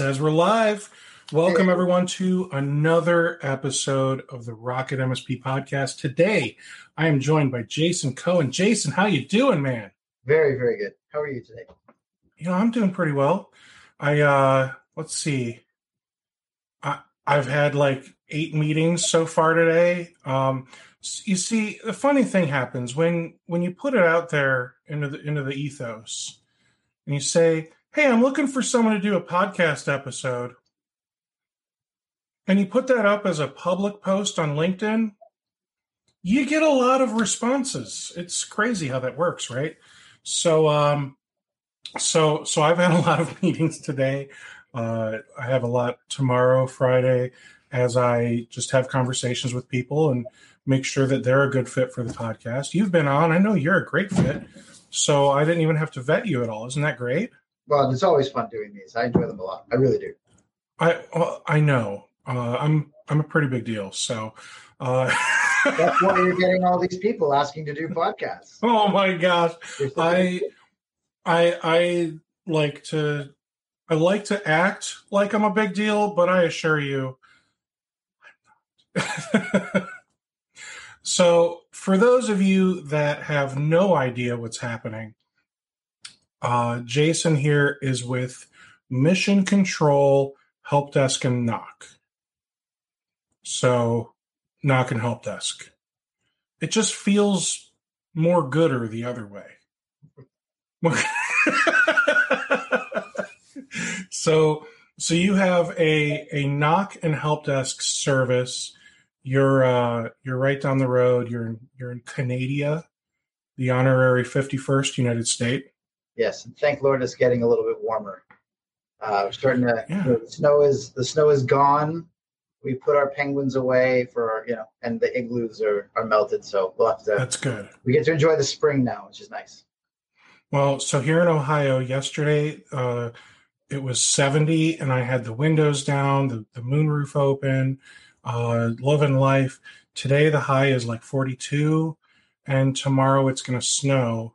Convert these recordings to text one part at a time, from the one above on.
Says we're live. Welcome everyone to another episode of the Rocket MSP podcast. Today, I am joined by Jason Cohen. Jason, how you doing, man? Very, very good. How are you today? You know, I'm doing pretty well. I uh let's see. I I've had like eight meetings so far today. Um you see, the funny thing happens when when you put it out there into the into the ethos and you say hey, I'm looking for someone to do a podcast episode. And you put that up as a public post on LinkedIn, you get a lot of responses. It's crazy how that works, right? So, um, so, so I've had a lot of meetings today. Uh, I have a lot tomorrow, Friday, as I just have conversations with people and make sure that they're a good fit for the podcast. You've been on. I know you're a great fit. So I didn't even have to vet you at all. Isn't that great? Well, it's always fun doing these. I enjoy them a lot. I really do. I well, I know. Uh, I'm I'm a pretty big deal. So uh, that's why you're getting all these people asking to do podcasts. Oh my gosh, I I I like to I like to act like I'm a big deal, but I assure you, I'm not. so, for those of you that have no idea what's happening, uh, Jason here is with Mission Control, Help Desk, and NOC. So, NOC and Help Desk. It just feels more gooder the other way. so, so you have a a NOC and help desk service. You're uh, you're right down the road. You're in, you're in Canada, the honorary 51st United State. Yes, and thank Lord it's getting a little bit warmer. Uh, we're starting to. Yeah. The snow is the snow is gone. We put our penguins away for our, you know, and the igloos are are melted. So we'll have to. That's good. We get to enjoy the spring now, which is nice. Well, so here in Ohio, yesterday uh, it was 70, and I had the windows down, the, the moonroof open, uh, loving life. Today the high is like 42, and tomorrow it's going to snow.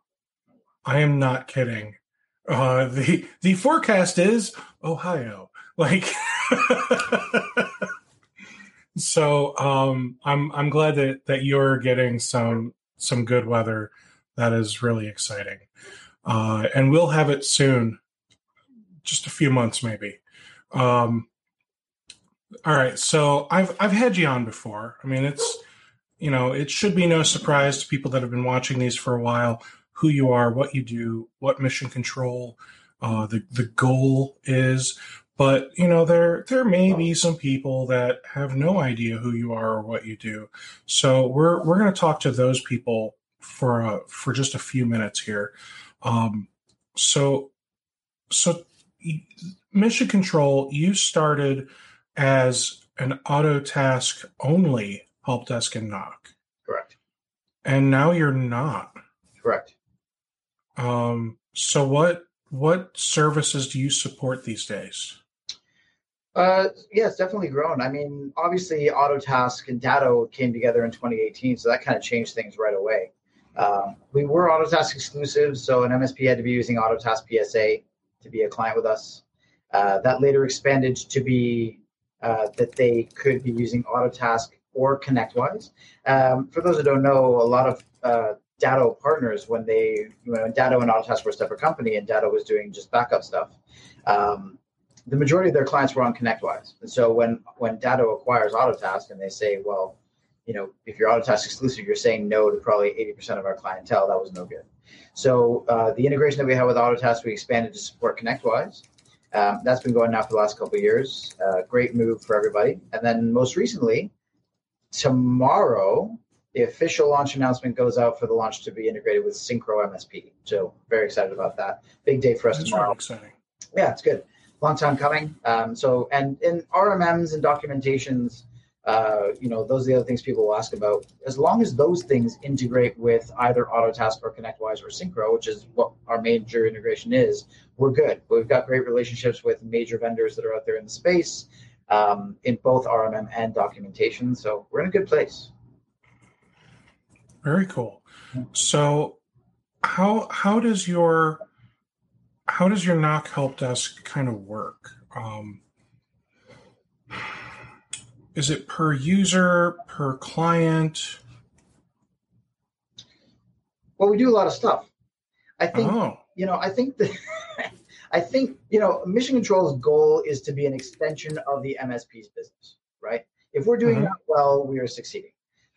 I am not kidding. Uh, the the forecast is Ohio. Like so um I'm I'm glad that that you're getting some some good weather. That is really exciting. Uh and we'll have it soon. Just a few months maybe. Um all right, so I've I've had you on before. I mean, it's you know, it should be no surprise to people that have been watching these for a while who you are, what you do, what mission control uh, the the goal is. But you know there there may be some people that have no idea who you are or what you do. So we're we're going to talk to those people for a, for just a few minutes here. Um, so so mission control you started as an Autotask only help desk and NOC correct and now you're not correct um, so what what services do you support these days? Uh, yeah, it's definitely grown. I mean, obviously, Autotask and Datto came together in 2018, so that kind of changed things right away. Um, we were Autotask exclusive, so an MSP had to be using Autotask PSA to be a client with us. Uh, that later expanded to be uh, that they could be using Autotask or ConnectWise. Um, for those who don't know, a lot of uh, Datto partners when they know Datto and Autotask were a separate company and Datto was doing just backup stuff. Um, the majority of their clients were on ConnectWise, and so when when Datto acquires Autotask and they say, well, you know, if you're Autotask exclusive, you're saying no to probably 80% of our clientele. That was no good. So uh, the integration that we have with Autotask, we expanded to support ConnectWise. Um, that's been going now for the last couple years. Uh, great move for everybody. And then most recently, tomorrow, the official launch announcement goes out for the launch to be integrated with Syncro MSP. So very excited about that. Big day for us That's tomorrow. really exciting. Yeah, it's good. Long time coming. Um, so and in RMMs and documentations, uh, you know, those are the other things people will ask about. As long as those things integrate with either Autotask or ConnectWise or Syncro, which is what our major integration is, we're good. We've got great relationships with major vendors that are out there in the space um, in both RMM and documentation. So we're in a good place. Very cool. So, how how does your how does your NOC help desk kind of work? Um, is it per user, per client? Well, we do a lot of stuff. I think Oh, you know, I think that I think you know, Mission Control's goal is to be an extension of the MSP's business, right? If we're doing Mhm. that well, we are succeeding.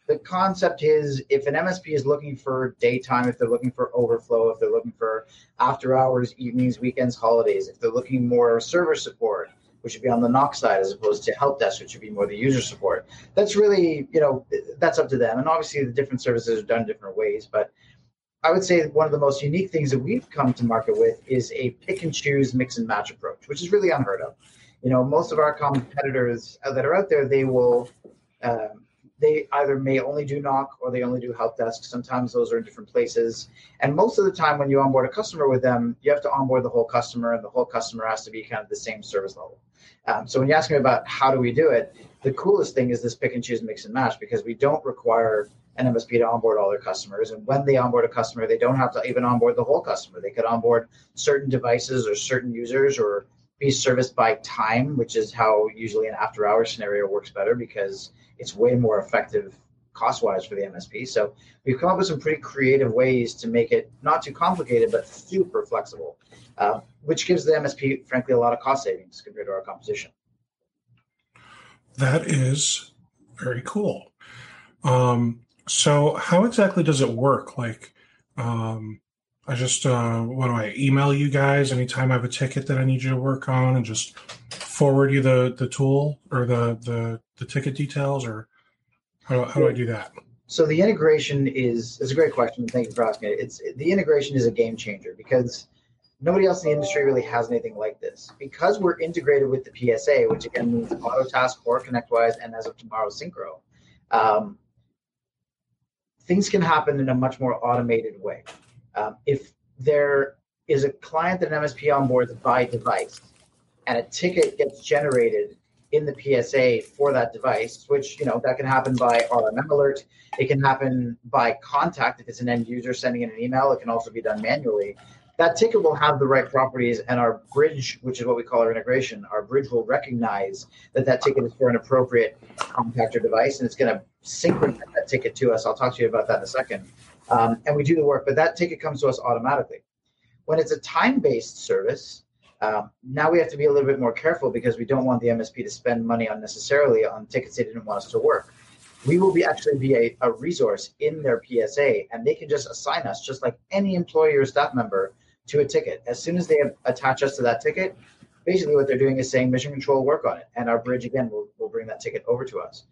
The concept is if an MSP is looking for daytime, if they're looking for overflow, if they're looking for after hours, evenings, weekends, holidays, if they're looking more server support, which would be on the NOC side as opposed to help desk, which would be more the user support. That's really, you know, that's up to them. And obviously the different services are done different ways, but I would say one of the most unique things that we've come to market with is a pick and choose, mix and match approach, which is really unheard of. You know, most of our competitors that are out there, they will, um, they either may only do NOC or they only do help desk. Sometimes those are in different places. And most of the time, when you onboard a customer with them, you have to onboard the whole customer, and the whole customer has to be kind of the same service level. Um, so when you ask me about how do we do it, the coolest thing is this pick and choose, mix and match because we don't require an MSP to onboard all their customers. And when they onboard a customer, they don't have to even onboard the whole customer. They could onboard certain devices or certain users or be serviced by time, which is how usually an after hours scenario works better because it's way more effective cost wise for the MSP. So we've come up with some pretty creative ways to make it not too complicated, but super flexible, uh, which gives the MSP, frankly, a lot of cost savings compared to our competition. that is very cool. Um, so, how exactly does it work? Like, um, I just uh, what do I email you guys anytime I have a ticket that I need you to work on, and just forward you the the tool or the the the ticket details, or how, how do I do that? So the integration is is a great question. Thank you for asking it. It's the integration is a game changer because nobody else in the industry really has anything like this. Because we're integrated with the PSA, which again means Autotask or ConnectWise, and as of tomorrow, Syncro. Um, things can happen in a much more automated way. Um, if there is a client that an MSP onboards by device, and a ticket gets generated in the PSA for that device, which you know that can happen by RMM alert. It can happen by contact if it's an end user sending in an email. It can also be done manually. That ticket will have the right properties, and our bridge, which is what we call our integration, our bridge will recognize that that ticket is for an appropriate contact or device, and it's going to synchronize that ticket to us. I'll talk to you about that in a second. Um, and we do the work, but that ticket comes to us automatically. When it's a time-based service, um, now we have to be a little bit more careful because we don't want the MSP to spend money unnecessarily on tickets they didn't want us to work. We will be actually be a, a resource in their PSA, and they can just assign us, just like any employee or staff member, to a ticket. As soon as they attach us to that ticket, basically what they're doing is saying mission control work on it, and our bridge again will will bring that ticket over to us.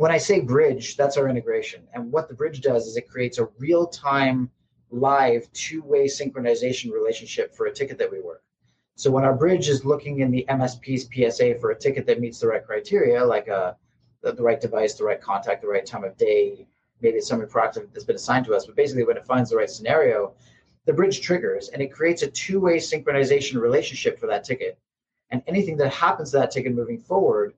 When I say bridge, that's our integration, and what the bridge does is it creates a real time, live, two way synchronization relationship for a ticket that we work. So when our bridge is looking in the MSP's PSA for a ticket that meets the right criteria, like a the, the right device, the right contact, the right time of day, maybe it's something proactive that's been assigned to us, but basically when it finds the right scenario, the bridge triggers and it creates a two-way synchronization relationship for that ticket. And anything that happens to that ticket moving forward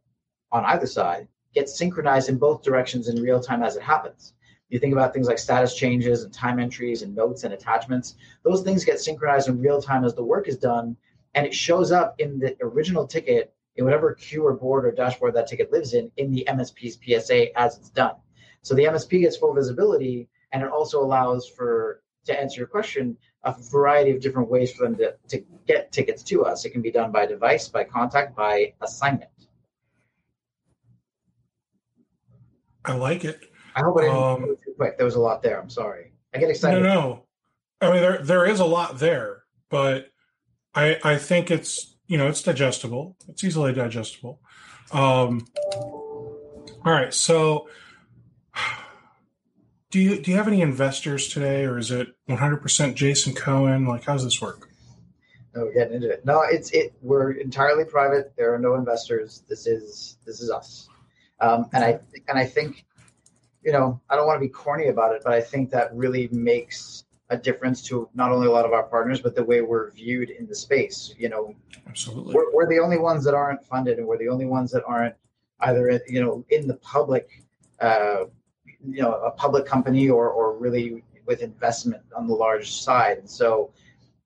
on either side gets synchronized in both directions in real time as it happens. You think about things like status changes and time entries and notes and attachments. Those things get synchronized in real time as the work is done and it shows up in the original ticket in whatever queue or board or dashboard that ticket lives in in the MSP's PSA as it's done. So the MSP gets full visibility, and it also allows for to answer your question a variety of different ways for them to, to get tickets to us. It can be done by device, by contact, by assignment. I like it. I hope I didn't Um, go too quick. There was a lot there. I'm sorry. I get excited. no. No. I mean, there there is a lot there, but I I think it's you know it's digestible. It's easily digestible. Um, all right. So, do you do you have any investors today, or is it 100% Jason Cohen? Like, how does this work? No, we're getting into it. No, it's it. We're entirely private. There are no investors. This is this is us. Um, and I and I think, you know, I don't want to be corny about it, but I think that really makes a difference to not only a lot of our partners, but the way we're viewed in the space. You know, Absolutely. we're, we're the only ones that aren't funded, and we're the only ones that aren't either you know in the public, uh, you know, a public company or or really with investment on the large side. And so,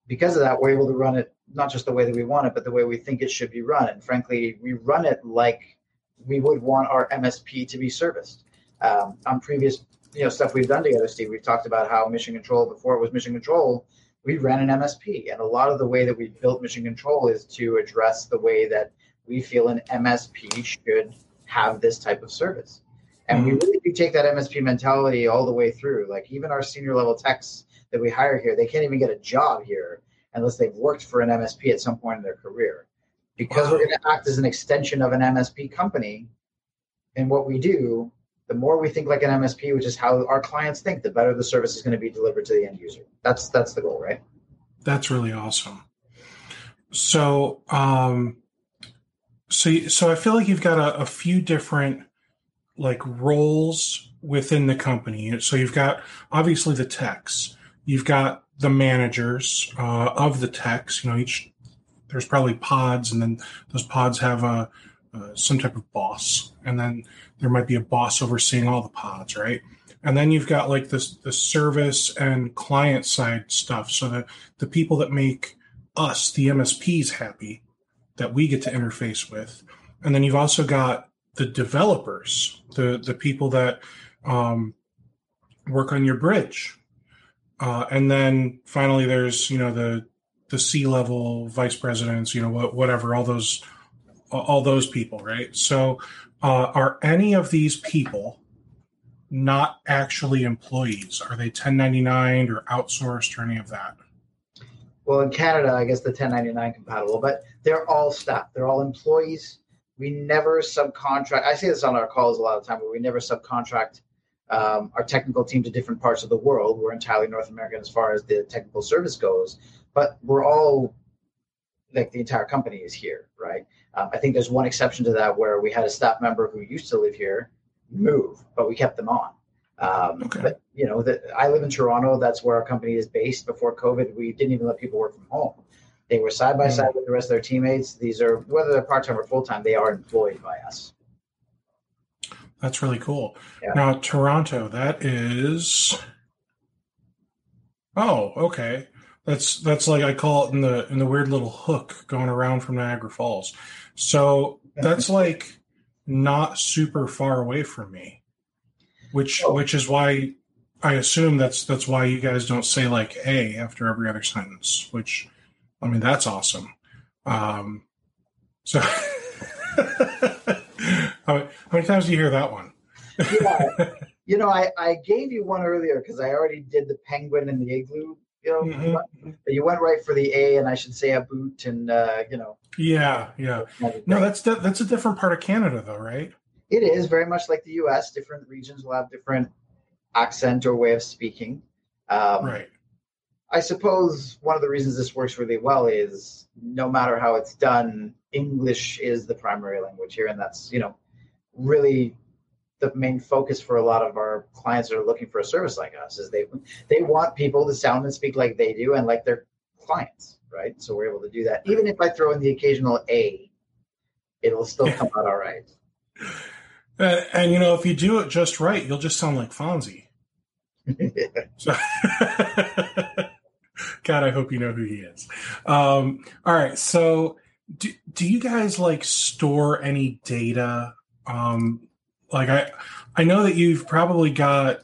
because of that, we're able to run it not just the way that we want it, but the way we think it should be run. And frankly, we run it like we would want our MSP to be serviced. Um, on previous you know stuff we've done together, Steve, we've talked about how Mission Control before it was Mission Control we ran an MSP, and a lot of the way that we built Mission Control is to address the way that we feel an MSP should have this type of service. And we really do take that MSP mentality all the way through. Like even our senior level techs that we hire here, they can't even get a job here unless they've worked for an MSP at some point in their career. Because we're going to act as an extension of an MSP company And what we do, the more we think like an MSP, which is how our clients think, the better the service is going to be delivered to the end user. That's that's the goal, right? That's really awesome. So, um, so, so I feel like you've got a, a few different like roles within the company. So you've got obviously the techs, you've got the managers uh, of the techs. You know, each there's probably pods, and then those pods have a uh, some type of boss, and then there might be a boss overseeing all the pods, right? And then you've got like this the service and client side stuff, so that the people that make us, the MSPs, happy, that we get to interface with, and then you've also got the developers, the the people that um, work on your bridge, uh, and then finally there's you know the the C level vice presidents, you know whatever all those all those people, right? So, uh, are any of these people not actually employees? Are they 1099 or outsourced or any of that? Well, in Canada, I guess the 1099 compatible, but they're all staff. They're all employees. We never subcontract. I say this on our calls a lot of the time, but we never subcontract um, our technical team to different parts of the world. We're entirely North American as far as the technical service goes, but we're all like the entire company is here, right? Um, I think there's one exception to that where we had a staff member who used to live here move, but we kept them on. Um, Okay. But you know, the, I live in Toronto. That's where our company is based. Before COVID, we didn't even let people work from home. They were side by Mm. side with the rest of their teammates. These are whether they're part time or full time, they are employed by us. That's really cool. Yeah. Now, Toronto, that is. Oh, okay. That's that's like I call it in the in the weird little hook going around from Niagara Falls. So that's like not super far away from me, which Oh. which is why I assume that's that's why you guys don't say like "a" after every other sentence. Which, I mean, that's awesome. Um, so, how, many- how many times do you hear that one? Yeah. you know, I, I gave you one earlier because I already did the penguin and the igloo. You know, Mhm. you went right for the A, and I should say a boot, and uh, you know. Yeah, yeah. No, that's that's a different part of Canada, though, right? It is very much like the U.S. Different regions will have different accent or way of speaking. Um, Right. I suppose one of the reasons this works really well is no matter how it's done, English is the primary language here, and that's you know really the main focus for a lot of our clients that are looking for a service like us is they they want people to sound and speak like they do and like their clients, right? So we're able to do that. Even if I throw in the occasional A, it'll still come out all right. And, and you know, if you do it just right, you'll just sound like Fonzie. So, God, I hope you know who he is. Um, all right, so do, do you guys like store any data? Um, like I, I know that you've probably got,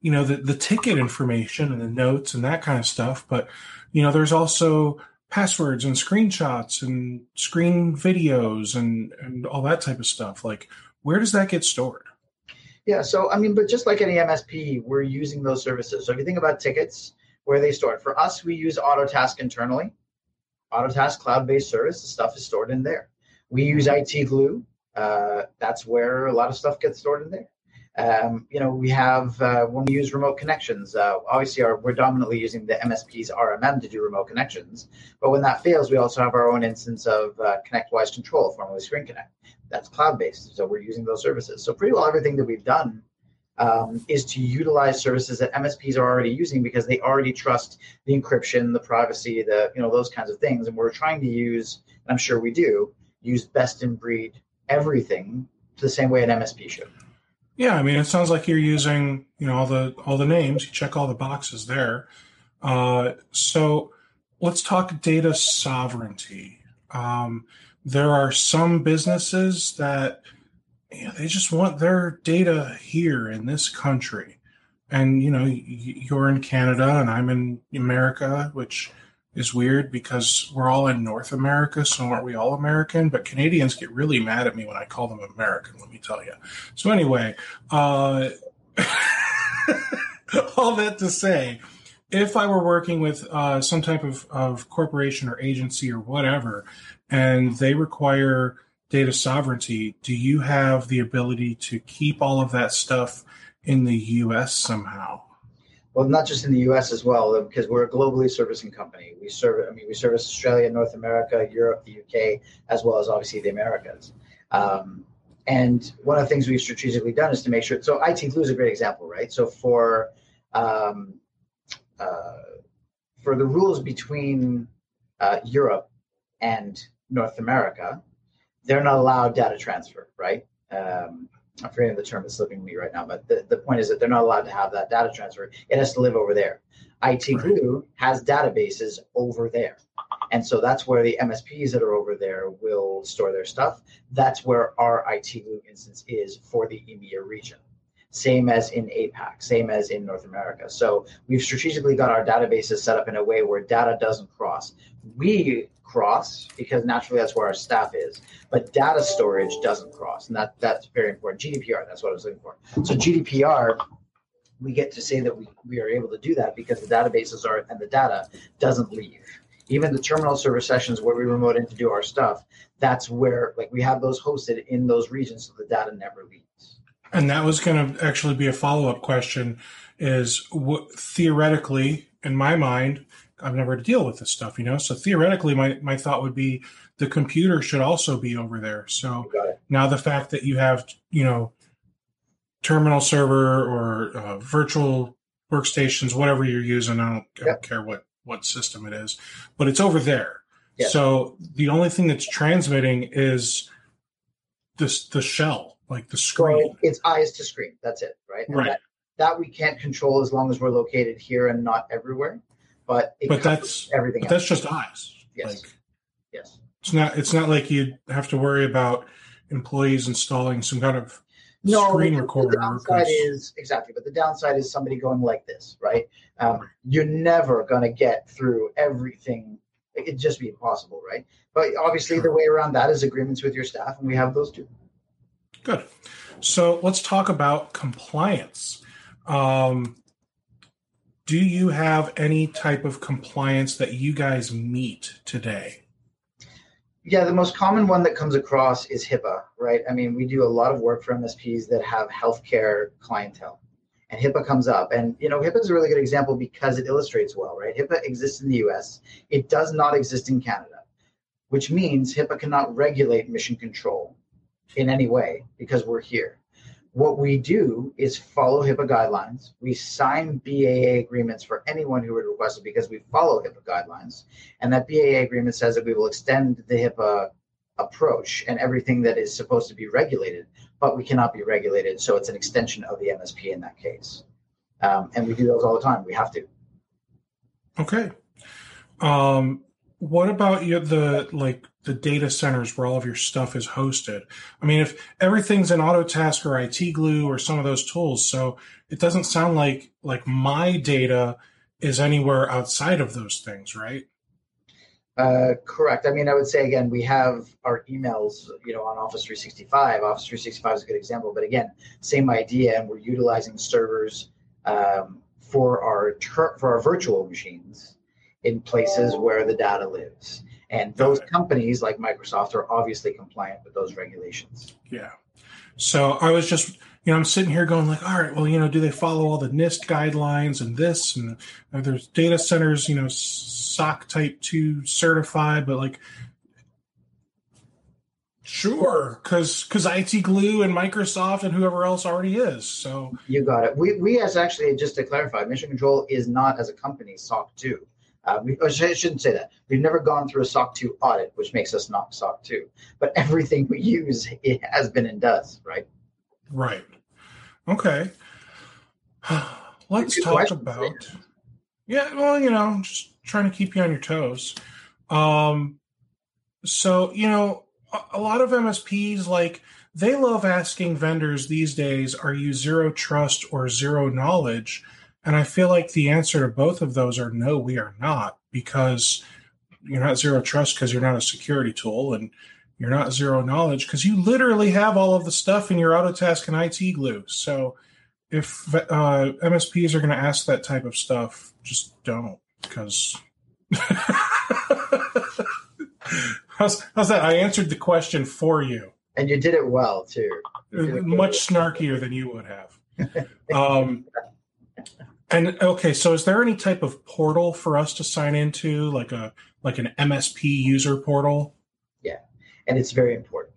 you know, the the ticket information and the notes and that kind of stuff, but you know, there's also passwords and screenshots and screen videos and and all that type of stuff. Like, Where does that get stored? Yeah, so I mean, but just like any MSP, we're using those services. So if you think about tickets, where they stored for us, we use Autotask internally. Autotask cloud-based service, the stuff is stored in there. We use IT Glue. Uh, that's where a lot of stuff gets stored in there. Um, you know, we have uh, when we use remote connections. Uh, obviously, our, we're dominantly using the MSP's RMM to do remote connections. But when that fails, we also have our own instance of uh, ConnectWise Control, formerly Screen Connect. That's cloud-based, so we're using those services. So pretty well everything that we've done um, is to utilize services that MSPs are already using because they already trust the encryption, the privacy, the you know those kinds of things. And we're trying to use, and I'm sure we do, use best in breed everything the same way an MSP should. Yeah, I mean, it sounds like you're using, you know, all the all the names. You check all the boxes there. Uh, so let's talk data sovereignty. Um, there are some businesses that you know, they just want their data here in this country, and you know, you're in Canada and I'm in America, which is weird because we're all in North America, so aren't we all American? But Canadians get really mad at me when I call them American, let me tell you. So, anyway, uh, all that to say, if I were working with uh, some type of, of corporation or agency or whatever, and they require data sovereignty, do you have the ability to keep all of that stuff in the US somehow? Well, not just in the U.S. as well, because we're a globally servicing company. We serve, I mean, we service Australia, North America, Europe, the U.K., as well as obviously the Americas. Um, and one of the things we've strategically done is to make sure. So IT is a great example, right? So for um, uh, for the rules between uh, Europe and North America, they're not allowed data transfer, right? Um, I'm forgetting the term is slipping me right now, but the, the point is that they're not allowed to have that data transfer. It has to live over there. IT right. Glue has databases over there. And so that's where the MSPs that are over there will store their stuff. That's where our IT Glue instance is for the EMEA region. Same as in APAC, same as in North America. So we've strategically got our databases set up in a way where data doesn't cross. We cross because naturally that's where our staff is. But data storage doesn't cross, and that that's very important. GDPR, that's what I was looking for. So GDPR, we get to say that we, we are able to do that because the databases are and the data doesn't leave. Even the terminal server sessions where we remote in to do our stuff, that's where like we have those hosted in those regions so the data never leaves. And that was going to actually be a follow up question is what, theoretically, in my mind, I've never had to deal with this stuff, you know. So theoretically, my my thought would be the computer should also be over there. So now the fact that you have, you know, terminal server or uh, virtual workstations, whatever you're using, I don't. I don't, care what what system it is, but it's over there. Yep. So the only thing that's transmitting is this the shell, like the screen. So it's eyes to screen. That's it, right? And right. That, that we can't control as long as we're located here and not everywhere but but that's everything. But that's just eyes. Yes. Like, yes. It's not. It's not like you have to worry about employees installing some kind of no, screen recorder. The downside is exactly, but the downside is somebody going like this, right? Um, you're never going to get through everything. It'd just be impossible, right? But obviously, sure. the way around that is agreements with your staff, and we have those too. Good. So let's talk about compliance. Um, do you have any type of compliance that you guys meet today? Yeah, the most common one that comes across is HIPAA, right? I mean, we do a lot of work for MSPs that have healthcare clientele, and HIPAA comes up. And, you know, HIPAA is a really good example because it illustrates well, right? HIPAA exists in the US, it does not exist in Canada, which means HIPAA cannot regulate mission control in any way because we're here. What we do is follow HIPAA guidelines. We sign BAA agreements for anyone who would request it because we follow HIPAA guidelines. And that BAA agreement says that we will extend the HIPAA approach and everything that is supposed to be regulated, but we cannot be regulated. So it's an extension of the MSP in that case. Um, and we do those all the time. We have to. Okay. Um, what about you, the like the data centers where all of your stuff is hosted? I mean, if everything's in Autotask or IT Glue or some of those tools, so it doesn't sound like like my data is anywhere outside of those things, right? Uh, correct. I mean, I would say again, we have our emails, you know, on Office 365. Office 365 is a good example, but again, same idea, and we're utilizing servers um, for our ter- for our virtual machines in places where the data lives. And those companies, like Microsoft, are obviously compliant with those regulations. Yeah. So I was just, you know, I'm sitting here going like, all right, well, you know, do they follow all the NIST guidelines and this and there's data centers, you know, SOC Type Two certified, but like, sure, because because IT Glue and Microsoft and whoever else already is. So you got it. We we as actually just to clarify, Mission Control is not as a company SOC two. Uh, we, I shouldn't say that. We've never gone through a SOC 2 audit, which makes us not SOC 2. But everything we use it has been and does, right? Right. Okay. Let's talk about. Yeah, well, you know, just trying to keep you on your toes. Um, so, you know, a, a lot of MSPs, like, they love asking vendors these days, are you zero trust or zero knowledge? And I feel like the answer to both of those are no, we are not, because you're not zero trust because you're not a security tool, and you're not zero knowledge because you literally have all of the stuff in your Autotask and IT glue. So if uh, MSPs are going to ask that type of stuff, just don't because. how's, how's that? I answered the question for you. And you did it well, too. Much snarkier than you would have. um, and okay, so is there any type of portal for us to sign into, like a like an MSP user portal? Yeah, and it's very important.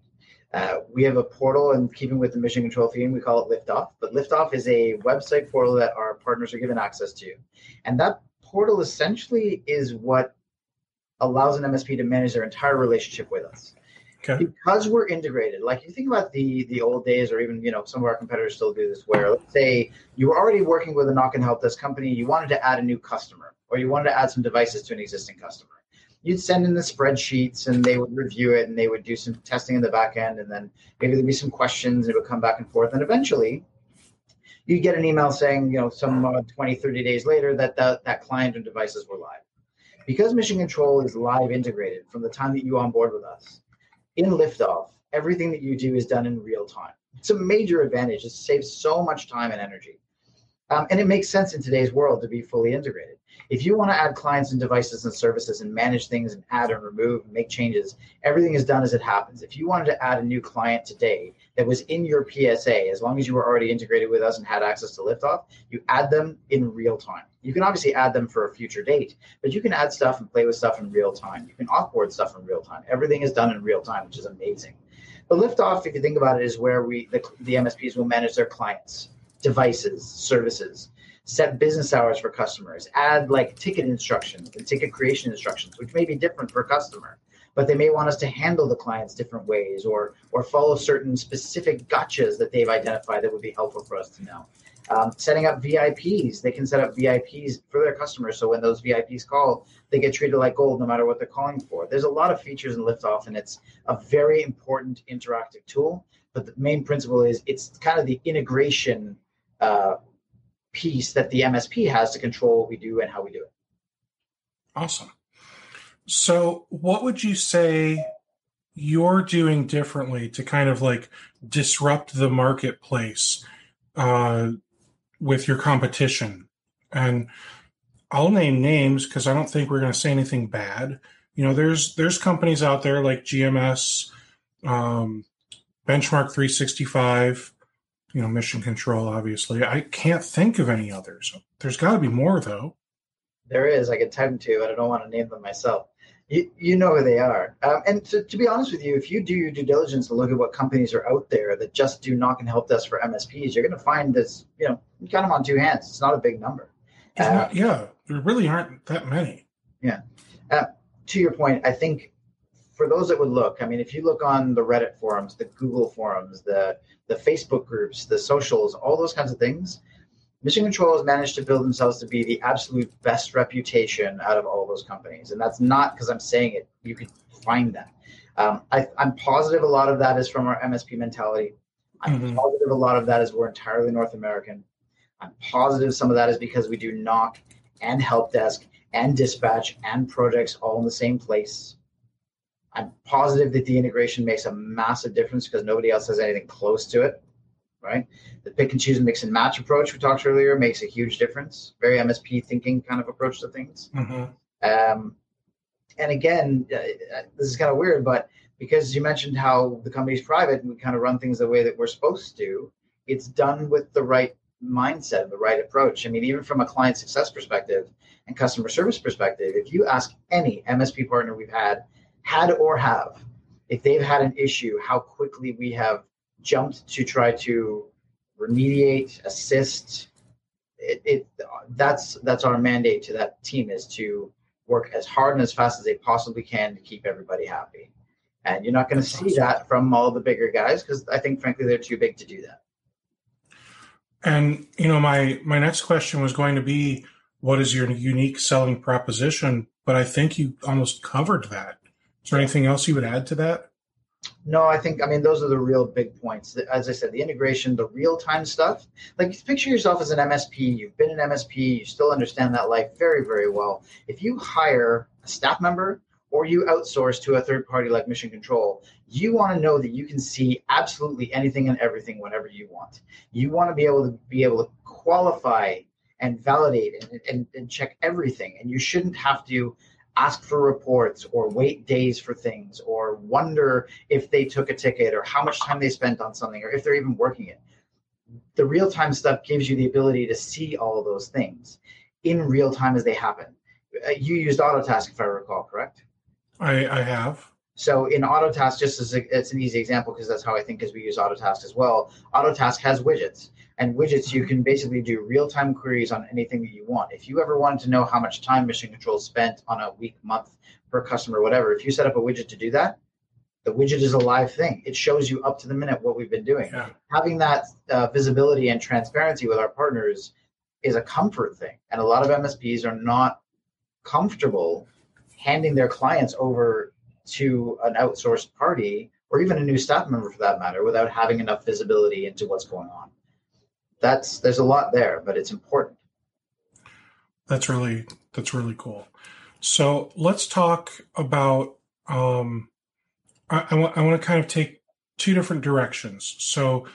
Uh, we have a portal, in keeping with the mission control theme, we call it Liftoff. But Liftoff is a website portal that our partners are given access to, and that portal essentially is what allows an MSP to manage their entire relationship with us. Okay. Because we're integrated, like you think about the the old days, or even you know some of our competitors still do this. Where let's say you were already working with a NOC and help desk company, you wanted to add a new customer, or you wanted to add some devices to an existing customer. You'd send in the spreadsheets, and they would review it, and they would do some testing in the back end, and then maybe there'd be some questions, and it would come back and forth, and eventually you'd get an email saying, you know, some uh, 20, 30 days later that the, that client and devices were live. Because Mission Control is live integrated from the time that you onboard with us, in liftoff, everything that you do is done in real time. It's a major advantage. It saves so much time and energy. Um, and it makes sense in today's world to be fully integrated. If you want to add clients and devices and services and manage things and add and remove and make changes, everything is done as it happens. If you wanted to add a new client today that was in your PSA, as long as you were already integrated with us and had access to Liftoff, you add them in real time. You can obviously add them for a future date, but you can add stuff and play with stuff in real time. You can offboard stuff in real time. Everything is done in real time, which is amazing. But Liftoff, if you think about it, is where we the, the MSPs will manage their clients, devices, services, set business hours for customers, add like ticket instructions and ticket creation instructions, which may be different per customer, but they may want us to handle the clients different ways or or follow certain specific gotchas that they've identified that would be helpful for us to know. Um, setting up VIPs, they can set up VIPs for their customers. So when those VIPs call, they get treated like gold no matter what they're calling for. There's a lot of features in Liftoff, and it's a very important interactive tool. But the main principle is it's kind of the integration uh, piece that the MSP has to control what we do and how we do it. Awesome. So, what would you say you're doing differently to kind of like disrupt the marketplace uh, with your competition? And I'll name names because I don't think we're going to say anything bad. You know, there's there's companies out there like GMS, um, Benchmark 365, you know, Mission Control. Obviously, I can't think of any others. There's got to be more though. There is. I could them to, but I don't want to name them myself. You, you know who they are. Um, and to, to, be honest with you, if you do your due diligence and look at what companies are out there that just do NOC and help desk for MSPs, you're going to find this, you know, you count them on two hands. It's not a big number. Uh, yeah, there really aren't that many. Yeah. Uh, to your point, I think for those that would look, I mean, if you look on the Reddit forums, the Google forums, the the Facebook groups, the socials, all those kinds of things, Mission Control has managed to build themselves to be the absolute best reputation out of all those companies, and that's not because I'm saying it. You can find that. Um, I, am positive a lot of that is from our MSP mentality. I'm mm-hmm. positive a lot of that is we're entirely North American. I'm positive some of that is because we do NOC and help desk and dispatch and projects all in the same place. I'm positive that the integration makes a massive difference because nobody else has anything close to it, right? The pick and choose and mix and match approach we talked earlier makes a huge difference. Very MSP thinking kind of approach to things. Mm-hmm. Um, and again, uh, uh, this is kind of weird, but because you mentioned how the company's private and we kind of run things the way that we're supposed to, it's done with the right mindset, the right approach. I mean, even from a client success perspective and customer service perspective, if you ask any MSP partner we've had, had or have, if they've had an issue, how quickly we have jumped to try to remediate, assist. It, it that's that's our mandate to that team is to work as hard and as fast as they possibly can to keep everybody happy. And you're not going to see that from all the bigger guys because I think, frankly, they're too big to do that. And you know, my my next question was going to be, what is your unique selling proposition? But I think you almost covered that. Is there anything else you would add to that? No, I think I mean those are the real big points. As I said, the integration, the real time stuff. Like picture yourself as an MSP. You've been an MSP. You still understand that life very, very well. If you hire a staff member or you outsource to a third party like Mission Control, you want to know that you can see absolutely anything and everything whenever you want. You want to be able to be able to qualify and validate and, and, and check everything. And you shouldn't have to ask for reports or wait days for things or wonder if they took a ticket or how much time they spent on something or if they're even working it. The real time stuff gives you the ability to see all those things in real time as they happen. Uh, you used Autotask, if I recall, correct? I, I have. So in Autotask, just as a, it's an easy example because that's how I think as we use Autotask as well. Autotask has widgets, and widgets you can basically do real-time queries on anything that you want. If you ever wanted to know how much time Mission Control spent on a week, month per customer, whatever, if you set up a widget to do that, the widget is a live thing. It shows you up to the minute what we've been doing. Yeah. Having that uh, visibility and transparency with our partners is a comfort thing, and a lot of MSPs are not comfortable handing their clients over to an outsourced party or even a new staff member for that matter without having enough visibility into what's going on that's there's a lot there but it's important that's really that's really cool so let's talk about um I, I, want, I want to kind of take two different directions so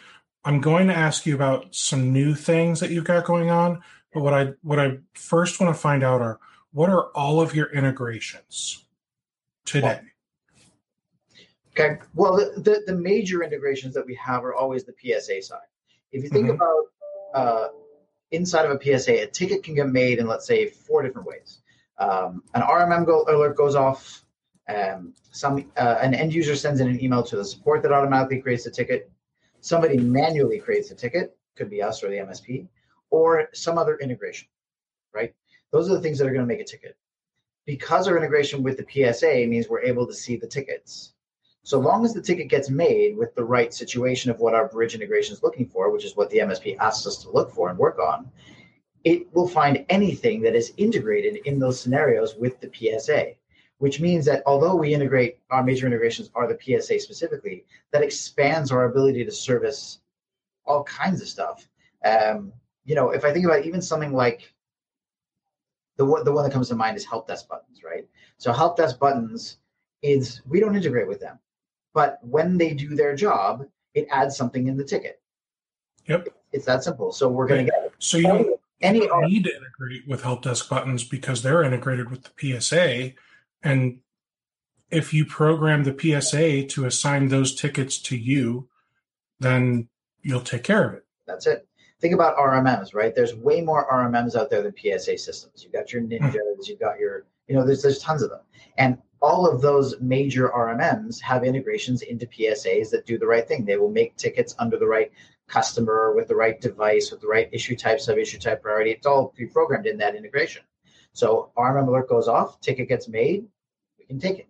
i'm going to ask you about some new things that you've got going on but what i what i first want to find out are what are all of your integrations today? Okay. Well, the, the, the, major integrations that we have are always the PSA side. If you think mm-hmm. about uh, inside of a PSA, a ticket can get made in, let's say, four different ways. Um, an RMM go- alert goes off. Um, some uh, an end user sends in an email to the support that automatically creates the ticket. Somebody manually creates the ticket, could be us or the MSP, or some other integration, right? Those are the things that are going to make a ticket. Because our integration with the PSA means we're able to see the tickets. So long as the ticket gets made with the right situation of what our bridge integration is looking for, which is what the MSP asks us to look for and work on, it will find anything that is integrated in those scenarios with the PSA, which means that although we integrate our major integrations are the PSA specifically, that expands our ability to service all kinds of stuff. Um, you know, if I think about even something like the one the one that comes to mind is help desk buttons, right? So help desk buttons is we don't integrate with them, but when they do their job, it adds something in the ticket. Yep, it's that simple. So we're going to get so you don't, any, don't need to integrate with help desk buttons because they're integrated with the PSA, and if you program the PSA to assign those tickets to you, then you'll take care of it. That's it think about RMMs, right? There's way more RMMs out there than PSA systems. You've got your hmm. Ninjas, you've got your, you know, there's there's tons of them, and all of those major RMMs have integrations into PSAs that do the right thing. They will make tickets under the right customer with the right device with the right issue type, sub issue type priority. It's all pre-programmed in that integration. So RMM alert goes off, ticket gets made, we can take it.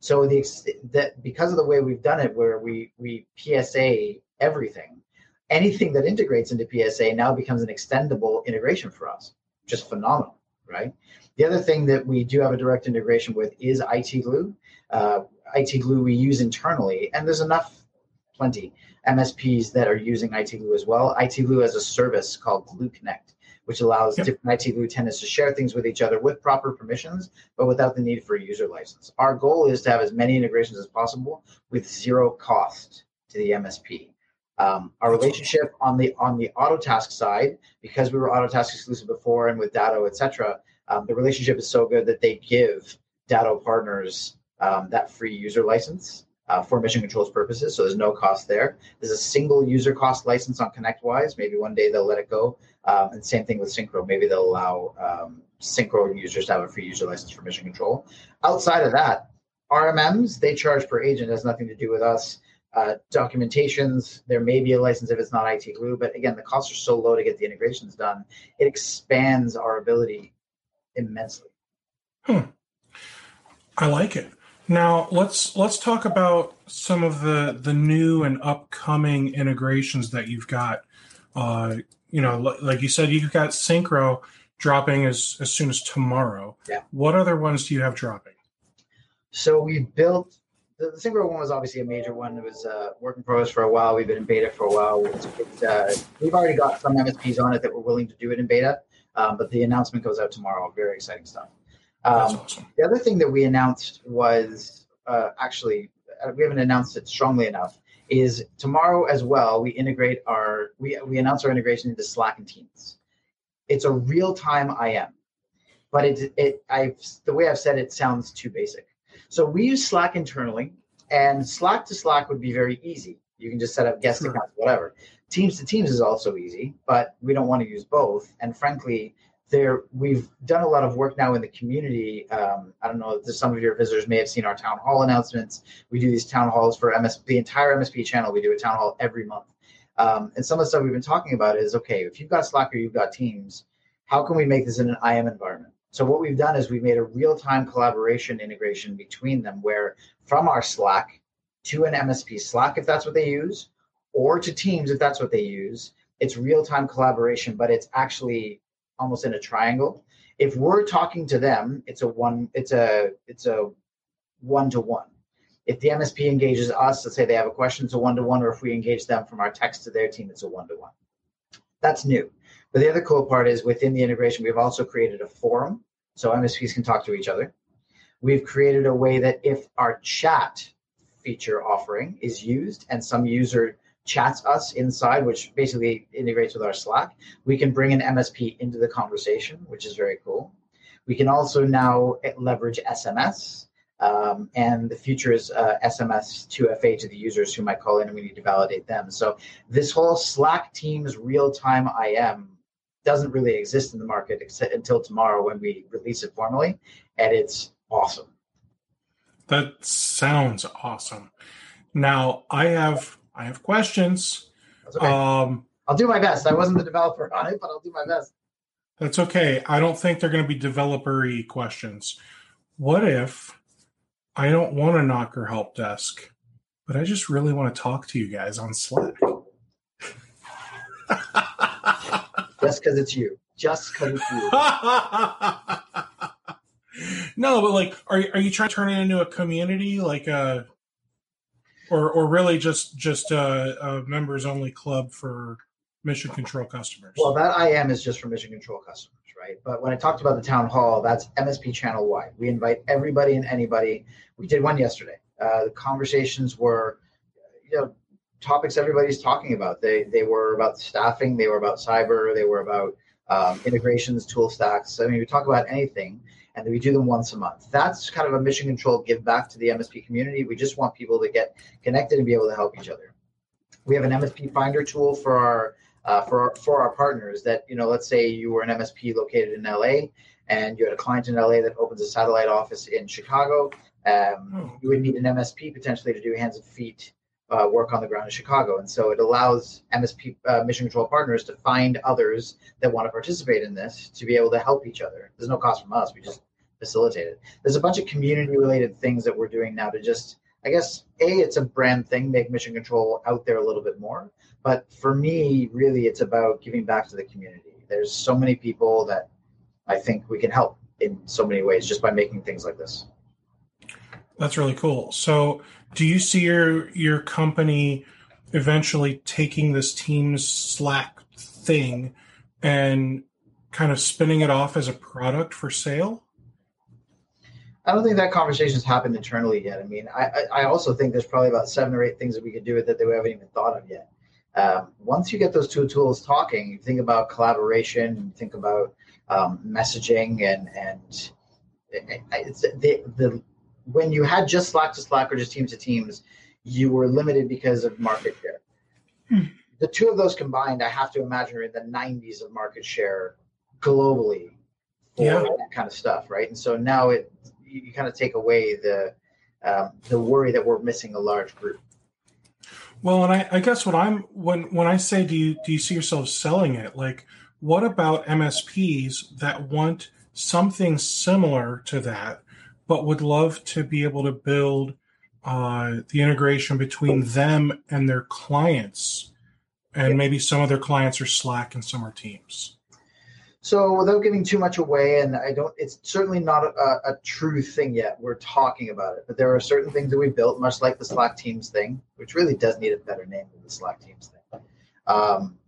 So the that because of the way we've done it, where we we PSA everything, anything that integrates into PSA now becomes an extendable integration for us. Just phenomenal, right? The other thing that we do have a direct integration with is IT Glue. Uh, IT Glue we use internally, and there's enough, plenty MSPs that are using IT Glue as well. IT Glue has a service called Glue Connect, which allows Yep. different IT lieutenants to share things with each other with proper permissions, but without the need for a user license. Our goal is to have as many integrations as possible with zero cost to the MSP. Um, our relationship on the on the Autotask side, because we were Autotask exclusive before and with Datto, et cetera, um, the relationship is so good that they give Datto partners um, that free user license uh, for mission controls purposes. So there's no cost there. There's a single user cost license on ConnectWise. Maybe one day they'll let it go. Um, and same thing with Syncro. Maybe they'll allow um, Syncro users to have a free user license for mission control. Outside of that, RMMs they charge per agent. Has nothing to do with us. Uh, documentations, there may be a license if it's not IT glue, but again, the costs are so low to get the integrations done. It expands our ability immensely. Hmm. I like it. Now let's let's talk about some of the the new and upcoming integrations that you've got. Uh, you know, li- like you said, you've got Syncro dropping as as soon as tomorrow. Yeah. What other ones do you have dropping? So we built the, the Syncro one was obviously a major one. It was uh, work in progress for a while. We've been in beta for a while. It's, it's, uh, we've already got some MSPs on it that were willing to do it in beta, um, but the announcement goes out tomorrow. Very exciting stuff. Um, awesome. the other thing that we announced was uh, actually uh, we haven't announced it strongly enough. Is tomorrow as well? We integrate our we we announce our integration into Slack and Teams. It's a real time IM, but it it I the way I've said it sounds too basic. So we use Slack internally, and Slack to Slack would be very easy. You can just set up guest Sure. accounts, whatever. Teams to Teams is also easy, but we don't want to use both. And frankly, there we've done a lot of work now in the community. Um, I don't know some of your visitors may have seen our town hall announcements. We do these town halls for MS, the entire MSP channel. We do a town hall every month. Um, and some of the stuff we've been talking about is okay, if you've got Slack or you've got Teams, how can we make this in an IM environment? So what we've done is we've made a real-time collaboration integration between them, where from our Slack to an MSP Slack, if that's what they use, or to Teams, if that's what they use, it's real-time collaboration, but it's actually almost in a triangle. If we're talking to them, it's a one, it's a it's a one-to-one. If the MSP engages us, let's say they have a question, it's a one-to-one, or if we engage them from our text to their team, it's a one-to-one. That's new. But the other cool part is within the integration, we've also created a forum so MSPs can talk to each other. We've created a way that if our chat feature offering is used and some user chats us inside, which basically integrates with our Slack, we can bring an MSP into the conversation, which is very cool. We can also now leverage SMS. Um, and the future is uh, SMS 2FA to the users who might call in and we need to validate them. So this whole Slack Teams real time IM doesn't really exist in the market until tomorrow when we release it formally, and it's awesome. That sounds awesome. Now I have I have questions. Okay. Um, I'll do my best. I wasn't the developer on it, but I'll do my best. That's okay. I don't think they're going to be developer-y questions. What if I don't want a knocker help desk, but I just really want to talk to you guys on Slack? Just because it's you. Just because it's you. no, but like, are are you trying to turn it into a community, like a, or or really just just a, a members only club for mission control customers? Well, that IM is just for mission control customers, right? But when I talked about the town hall, that's MSP channel wide. We invite everybody and anybody. We did one yesterday. Uh, the conversations were, you know, topics everybody's talking about. They they were about staffing, they were about cyber, they were about um, integrations, tool stacks. I mean, we talk about anything, and we do them once a month. That's kind of a mission control give back to the MSP community. We just want people to get connected and be able to help each other. We have an MSP Finder tool for our uh, for for our partners. That you know, let's say you were an MSP located in LA, and you had a client in LA that opens a satellite office in Chicago. Um, Oh. you would need an MSP potentially to do hands and feet uh, work on the ground in Chicago. And so it allows MSP uh, mission control partners to find others that want to participate in this to be able to help each other. There's no cost from us. We just facilitate it. There's a bunch of community related things that we're doing now to just, I guess, A, it's a brand thing, make mission control out there a little bit more. But for me, really, it's about giving back to the community. There's so many people that I think we can help in so many ways just by making things like this. That's really cool. So, do you see your your company eventually taking this Teams Slack thing and kind of spinning it off as a product for sale? I don't think that conversation's happened internally yet. I mean, I, I also think there's probably about seven or eight things that we could do with it that we haven't even thought of yet. Um, once you get those two tools talking, you think about collaboration, you think about um, messaging, and and it's the the when you had just Slack to Slack or just Teams to Teams, you were limited because of market share. Hmm. The two of those combined, I have to imagine, are in the 90s of market share globally for yeah. that kind of stuff, right? And so now it you, kind of take away the um, the worry that we're missing a large group. Well, and I, I guess what I'm when when I say do you do you see yourself selling it? Like, what about MSPs that want something similar to that, but would love to be able to build uh, the integration between them and their clients, and maybe some of their clients are Slack and some are Teams. So without giving too much away, and I don't, it's certainly not a, a, true thing yet. We're talking about it, but there are certain things that we built, much like the Slack Teams thing, which really does need a better name than the Slack Teams thing. Um,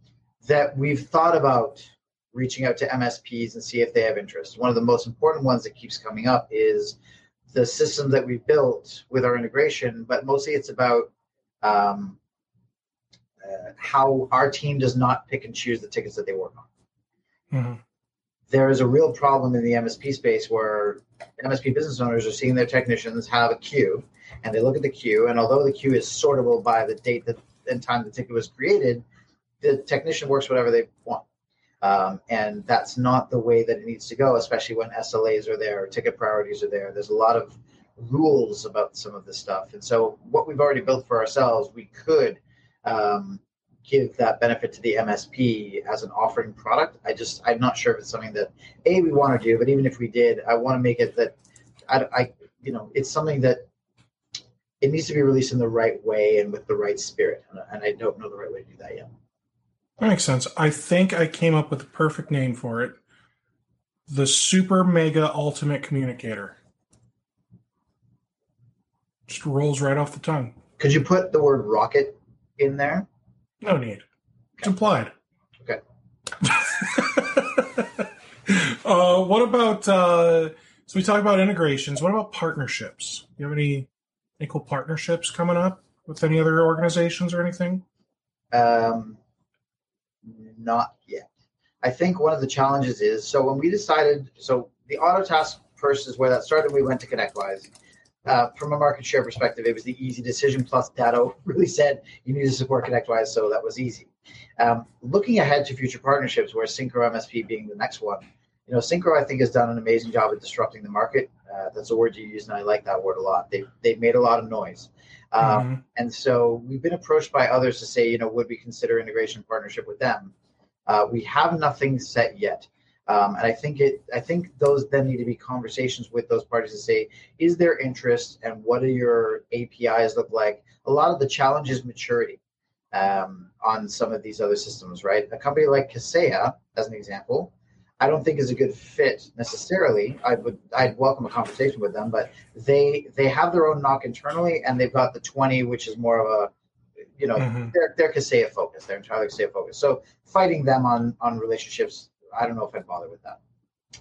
that we've thought about reaching out to MSPs and see if they have interest. One of the most important ones that keeps coming up is the system that we built with our integration, but mostly it's about um, uh, how our team does not pick and choose the tickets that they work on. Mm-hmm. There is a real problem in the MSP space where MSP business owners are seeing their technicians have a queue, and they look at the queue, and although the queue is sortable by the date that and time the ticket was created, the technician works whatever they want. Um, and that's not the way that it needs to go, especially when SLAs are there, ticket priorities are there. There's a lot of rules about some of this stuff. And so, what we've already built for ourselves, we could um, give that benefit to the MSP as an offering product. I just I'm not sure if it's something that a we want to do, but even if we did, I want to make it that I, I you know it's something that it needs to be released in the right way and with the right spirit, and, and I don't know the right way to do that yet. That makes sense. I think I came up with the perfect name for it: the Super Mega Ultimate Communicator. Just rolls right off the tongue. Could you put the word rocket in there? No need. It's implied. Okay. uh, what about uh, so we talk about integrations. What about partnerships? You have any any cool partnerships coming up with any other organizations or anything? Um, not yet. I think one of the challenges is so when we decided so the Autotask first is where that started. We went to ConnectWise uh, from a market share perspective, it was the easy decision. Plus, Datto really said you need to support ConnectWise, so that was easy. Um, looking ahead to future partnerships, where Syncro MSP being the next one, you know, Syncro I think has done an amazing job at disrupting the market. Uh, that's a word you use, and I like that word a lot. They've they've made a lot of noise, um, mm-hmm. and so we've been approached by others to say, you know, would we consider integration partnership with them? Uh, we have nothing set yet. Um, and I think it. I think those then need to be conversations with those parties to say, is there interest, and what do your APIs look like? A lot of the challenge is maturity um, on some of these other systems, right? A company like Kaseya, as an example, I don't think is a good fit necessarily. I would I'd welcome a conversation with them, but they they have their own NOC internally, and they've got the twenty, which is more of a you know mm-hmm. they're they're Kaseya focused. They're entirely Kaseya focused. So fighting them on on relationships I don't know if I'd bother with that.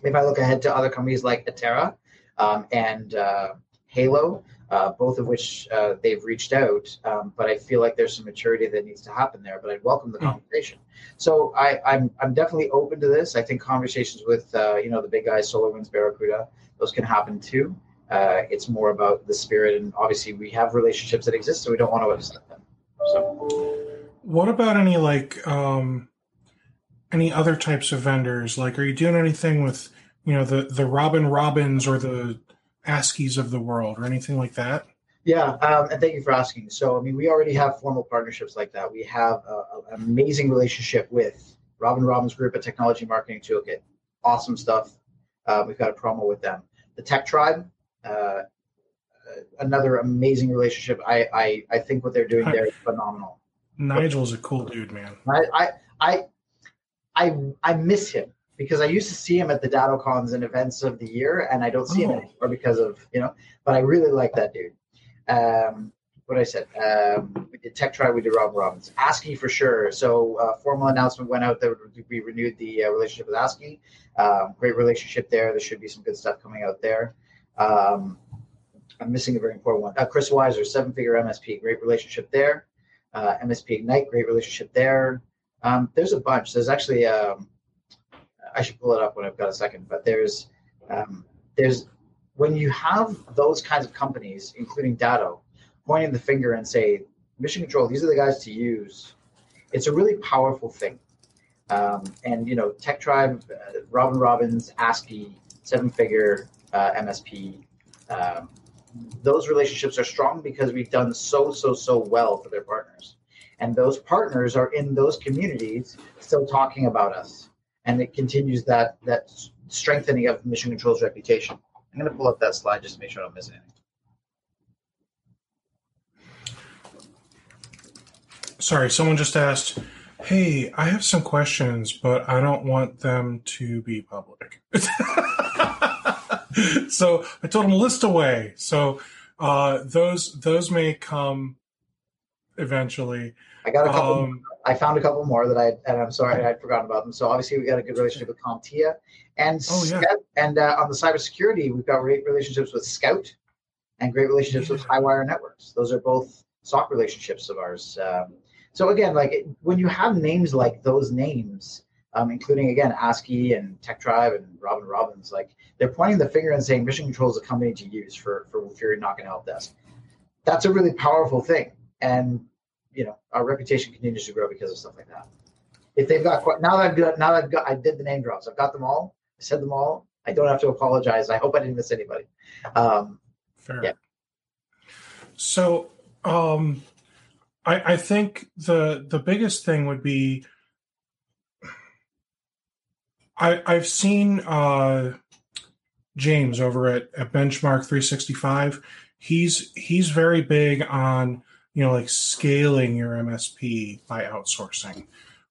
If I look ahead to other companies like Atera um, and uh, Halo, uh, both of which uh, they've reached out, um, but I feel like there's some maturity that needs to happen there. But I'd welcome the hmm. conversation. So I, am I'm, I'm definitely open to this. I think conversations with uh, you know the big guys, SolarWinds, Barracuda, those can happen too. Uh, it's more about the spirit, and obviously we have relationships that exist, so we don't want to upset them. So, what about any like um, any other types of vendors? Like, are you doing anything with you know the the Robin Robins or the ASCIIs of the world or anything like that? Yeah, um, and thank you for asking. So, I mean, we already have formal partnerships like that. We have an amazing relationship with Robin Robins Group at Technology Marketing Toolkit. Awesome stuff. Uh, we've got a promo with them. The Tech Tribe, uh, another amazing relationship. I, I I think what they're doing there is phenomenal. Nigel's a cool dude, man. I, I, I I I miss him because I used to see him at the DattoCons and events of the year, and I don't see oh. him anymore because of you know. But I really like that dude. Um, what I said. Um, we did Tech Tribe, we did Rob Robbins. ASCII for sure. So uh, formal announcement went out that we renewed the uh, relationship with ASCII. Um, great relationship there. There should be some good stuff coming out there. Um, I'm missing a very important one. Uh, Chris Wiser, seven figure MSP, great relationship there. Uh, MSP Ignite, great relationship there. Um, there's a bunch. There's actually, um, I should pull it up when I've got a second, but there's, um, there's, when you have those kinds of companies, including Datto, pointing the finger and say, mission control, these are the guys to use. It's a really powerful thing. Um, and, you know, Tech Tribe, uh, Robin Robins, ASCII, seven figure uh, MSP, um, those relationships are strong because we've done so, so, so well for their partners. And those partners are in those communities still talking about us. And it continues that that strengthening of Mission Control's reputation. I'm going to pull up that slide just to make sure I don't miss anything. Sorry, someone just asked, Hey, I have some questions, but I don't want them to be public. so I told him list away. So uh, those those may come eventually. I got a couple. Um, I found a couple more that I and I'm sorry I'd forgotten about them. So obviously we got a good relationship with CompTIA and oh, yeah. and uh, on the cybersecurity we've got great relationships with SKOUT and great relationships yeah. with Highwire Networks. Those are both SOC relationships of ours. Um, so again, like when you have names like those names, um, including again ASCII and Tech Tribe and Robin Robins, like they're pointing the finger and saying Mission Control is a company to use for for if you're not going to help desk. That's a really powerful thing, and you know our reputation continues to grow because of stuff like that. If they've got now that I've got now that I've got I did the name drops, I've got them all. I said them all. I don't have to apologize. I hope I didn't miss anybody. Um, Fair. Yeah. So um, I, I think the the biggest thing would be I, I've seen uh, James over at, at Benchmark 365. He's he's very big on you know like scaling your MSP by outsourcing.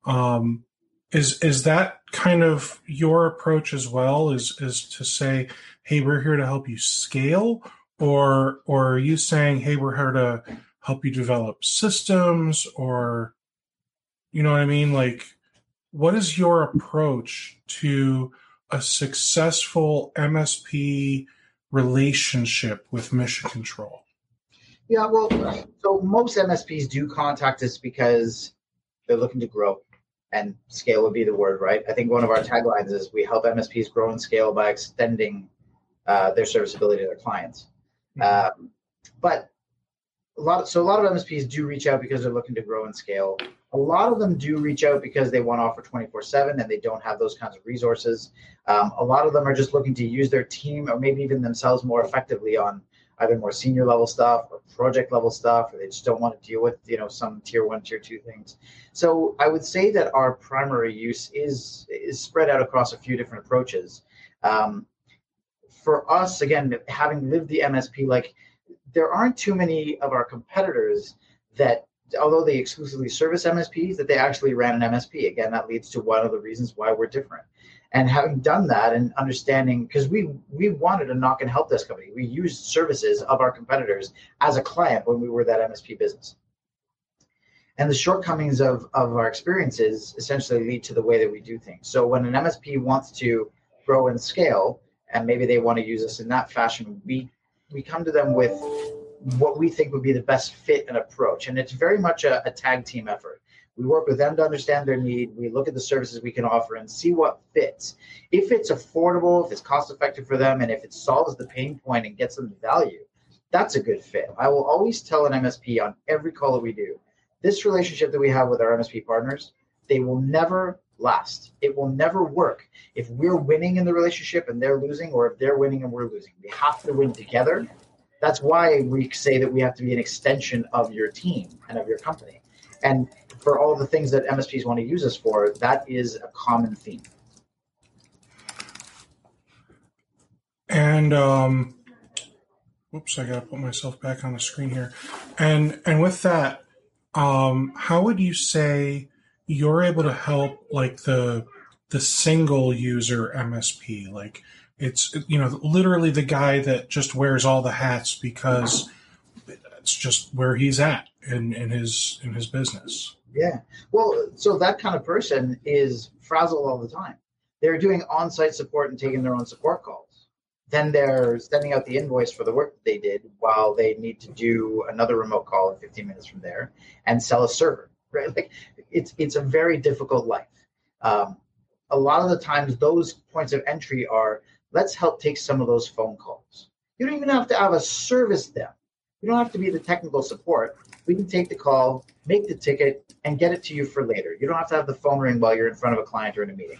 Um, is is that kind of your approach as well? Is is to say, hey, we're here to help you scale, or or are you saying, hey, we're here to help you develop systems or you know what I mean? Like, what is your approach to a successful MSP relationship with mission control? Yeah, well, so most MSPs do contact us because they're looking to grow, and scale would be the word, right? I think one of our taglines is we help MSPs grow and scale by extending uh, their serviceability to their clients. Mm-hmm. Um, but a lot of, so a lot of MSPs do reach out because they're looking to grow and scale. A lot of them do reach out because they want to offer 24 7 and they don't have those kinds of resources. Um, a lot of them are just looking to use their team or maybe even themselves more effectively on either more senior level stuff or project level stuff, or they just don't want to deal with you know some tier one, tier two things. So I would say that our primary use is is spread out across a few different approaches. Um, for us, again, having lived the MSP, like there aren't too many of our competitors that although they exclusively service MSPs, that they actually ran an MSP. Again, that leads to one of the reasons why we're different. And having done that and understanding, because we we wanted a NOC and help desk company, we used services of our competitors as a client when we were that MSP business. And the shortcomings of, of our experiences essentially lead to the way that we do things. So when an MSP wants to grow and scale, and maybe they want to use us in that fashion, we we come to them with what we think would be the best fit and approach. And it's very much a, a, tag team effort. We work with them to understand their need. We look at the services we can offer and see what fits. If it's affordable, if it's cost effective for them, and if it solves the pain point and gets them the value, that's a good fit. I will always tell an MSP on every call that we do this relationship that we have with our MSP partners, they will never last. It will never work if we're winning in the relationship and they're losing, or if they're winning and we're losing. We have to win together. That's why we say that we have to be an extension of your team and of your company. And for all the things that MSPs want to use us for, that is a common theme. And um, whoops, I gotta put myself back on the screen here. And and with that, um, how would you say you're able to help like the the single user MSP. Like it's you know literally the guy that just wears all the hats because that's just where he's at in, in his in his business. Yeah. Well, so that kind of person is frazzled all the time. They're doing on-site support and taking their own support calls. Then they're sending out the invoice for the work that they did while they need to do another remote call in 15 minutes from there and sell a server. Right? Like it's it's a very difficult life. Um, a lot of the times, those points of entry are let's help take some of those phone calls. You don't even have to have a service them. You don't have to be the technical support. We can take the call, make the ticket, and get it to you for later. You don't have to have the phone ring while you're in front of a client or in a meeting.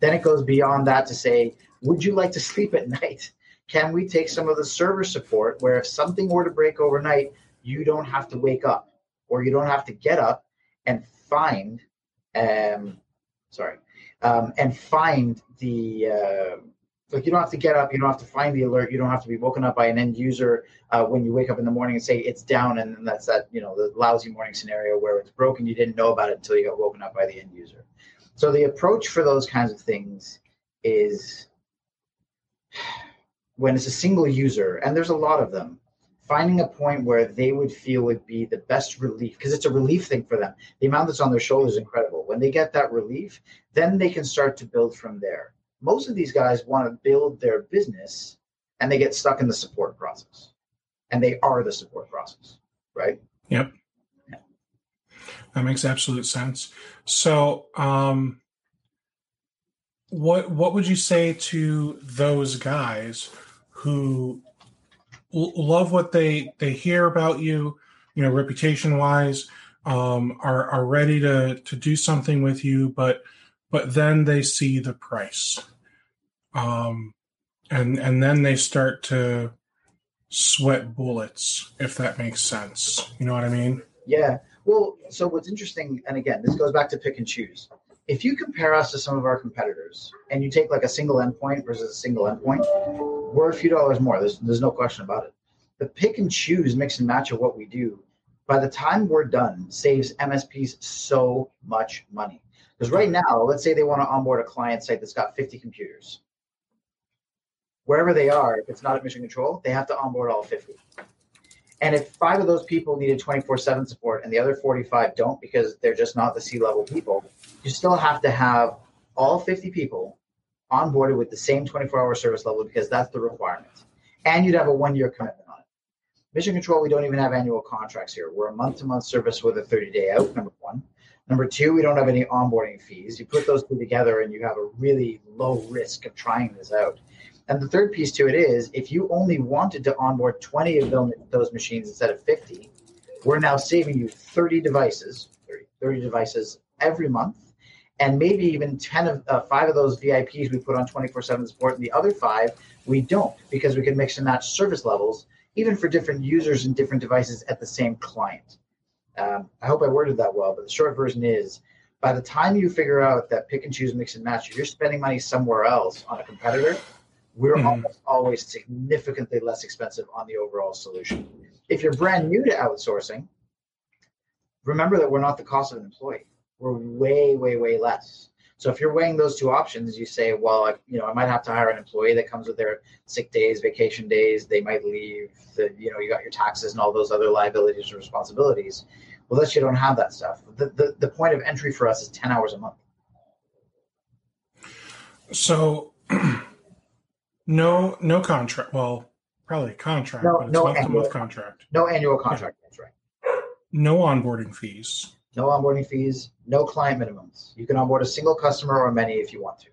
Then it goes beyond that to say, would you like to sleep at night? Can we take some of the server support where if something were to break overnight, you don't have to wake up or you don't have to get up and find, um, sorry, um, and find the uh, like you don't have to get up, you don't have to find the alert, you don't have to be woken up by an end user uh, when you wake up in the morning and say it's down, and that's that you know the lousy morning scenario where it's broken, you didn't know about it until you got woken up by the end user. So the approach for those kinds of things is when it's a single user, and there's a lot of them, finding a point where they would feel would be the best relief because it's a relief thing for them. The amount that's on their shoulders is incredible. When they get that relief, then they can start to build from there most of these guys want to build their business and they get stuck in the support process. And they are the support process right? Yep. That makes absolute sense. So um what what would you say to those guys who l- love what they they hear about you you know reputation wise um are are ready to to do something with you but but then they see the price um, and and then they start to sweat bullets, if that makes sense. You know what I mean? Yeah. Well, so what's interesting, and again, this goes back to pick and choose. If you compare us to some of our competitors, and you take like a single endpoint versus a single endpoint, we're a few dollars more. There's there's no question about it. The pick and choose, mix and match of what we do, by the time we're done, saves MSPs so much money. Because right now, let's say they want to onboard a client site that's got 50 computers wherever they are, if it's not at mission control, they have to onboard all 50. And if five of those people needed 24 7 support and the other 45 don't because they're just not the C level people, you still have to have all 50 people onboarded with the same 24 hour service level because that's the requirement. And you'd have a one year commitment on it. Mission control, we don't even have annual contracts here. We're a month to month service with a 30 day out, number one. Number two, we don't have any onboarding fees. You put those two together and you have a really low risk of trying this out. And the third piece to it is if you only wanted to onboard 20 of those machines instead of 50, we're now saving you 30 devices, 30, 30 devices every month. And maybe even 10 of uh, five of those VIPs we put on 24 7 support, and the other five we don't because we can mix and match service levels, even for different users and different devices at the same client. Um, I hope I worded that well, but the short version is by the time you figure out that pick and choose, mix and match, you're spending money somewhere else on a competitor we're mm-hmm. almost always significantly less expensive on the overall solution. If you're brand new to outsourcing, remember that we're not the cost of an employee. We're way, way, way less. So if you're weighing those two options, you say, well, I, you know, I might have to hire an employee that comes with their sick days, vacation days. They might leave. The, you know, you got your taxes and all those other liabilities and responsibilities. Well, unless you don't have that stuff. The, the, the point of entry for us is 10 hours a month. So No, no contract. Well, probably contract, no, but it's no month annual, to month contract. No annual contract. Yeah. That's right. No onboarding fees. No onboarding fees. No client minimums. You can onboard a single customer or many if you want to.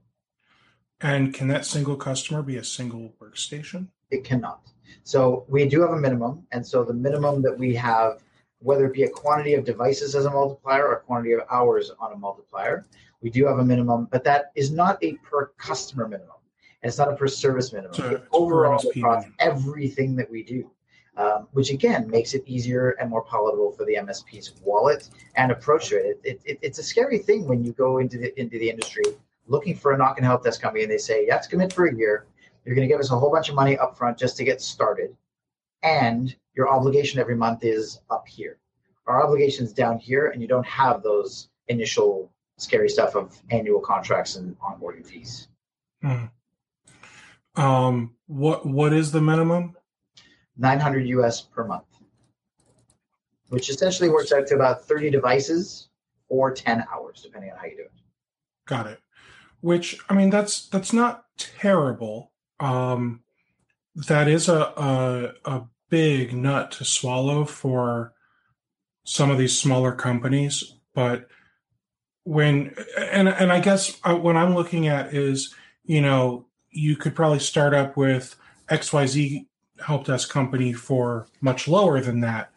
And can that single customer be a single workstation? It cannot. So we do have a minimum, and so the minimum that we have, whether it be a quantity of devices as a multiplier or a quantity of hours on a multiplier, we do have a minimum, but that is not a per customer minimum and it's not a per service minimum. So it's overall across everything that we do, um, which again makes it easier and more palatable for the MSP's wallet and approach to it. It, it. It's a scary thing when you go into the into the industry looking for a NOC and help desk company and they say you have to commit for a year. You're going to give us a whole bunch of money up front just to get started, and your obligation every month is up here. Our obligation is down here, and you don't have those initial scary stuff of annual contracts and onboarding fees. Hmm. Um, what what is the minimum? Nine hundred US per month. which essentially works out to about 30 devices or 10 hours, depending on how you do it. Got it. Which I mean, that's that's not terrible. Um, that is a, a a big nut to swallow for some of these smaller companies, but when and and I guess uh, what I'm looking at is you know you could probably start up with XYZ help desk company for much lower than that.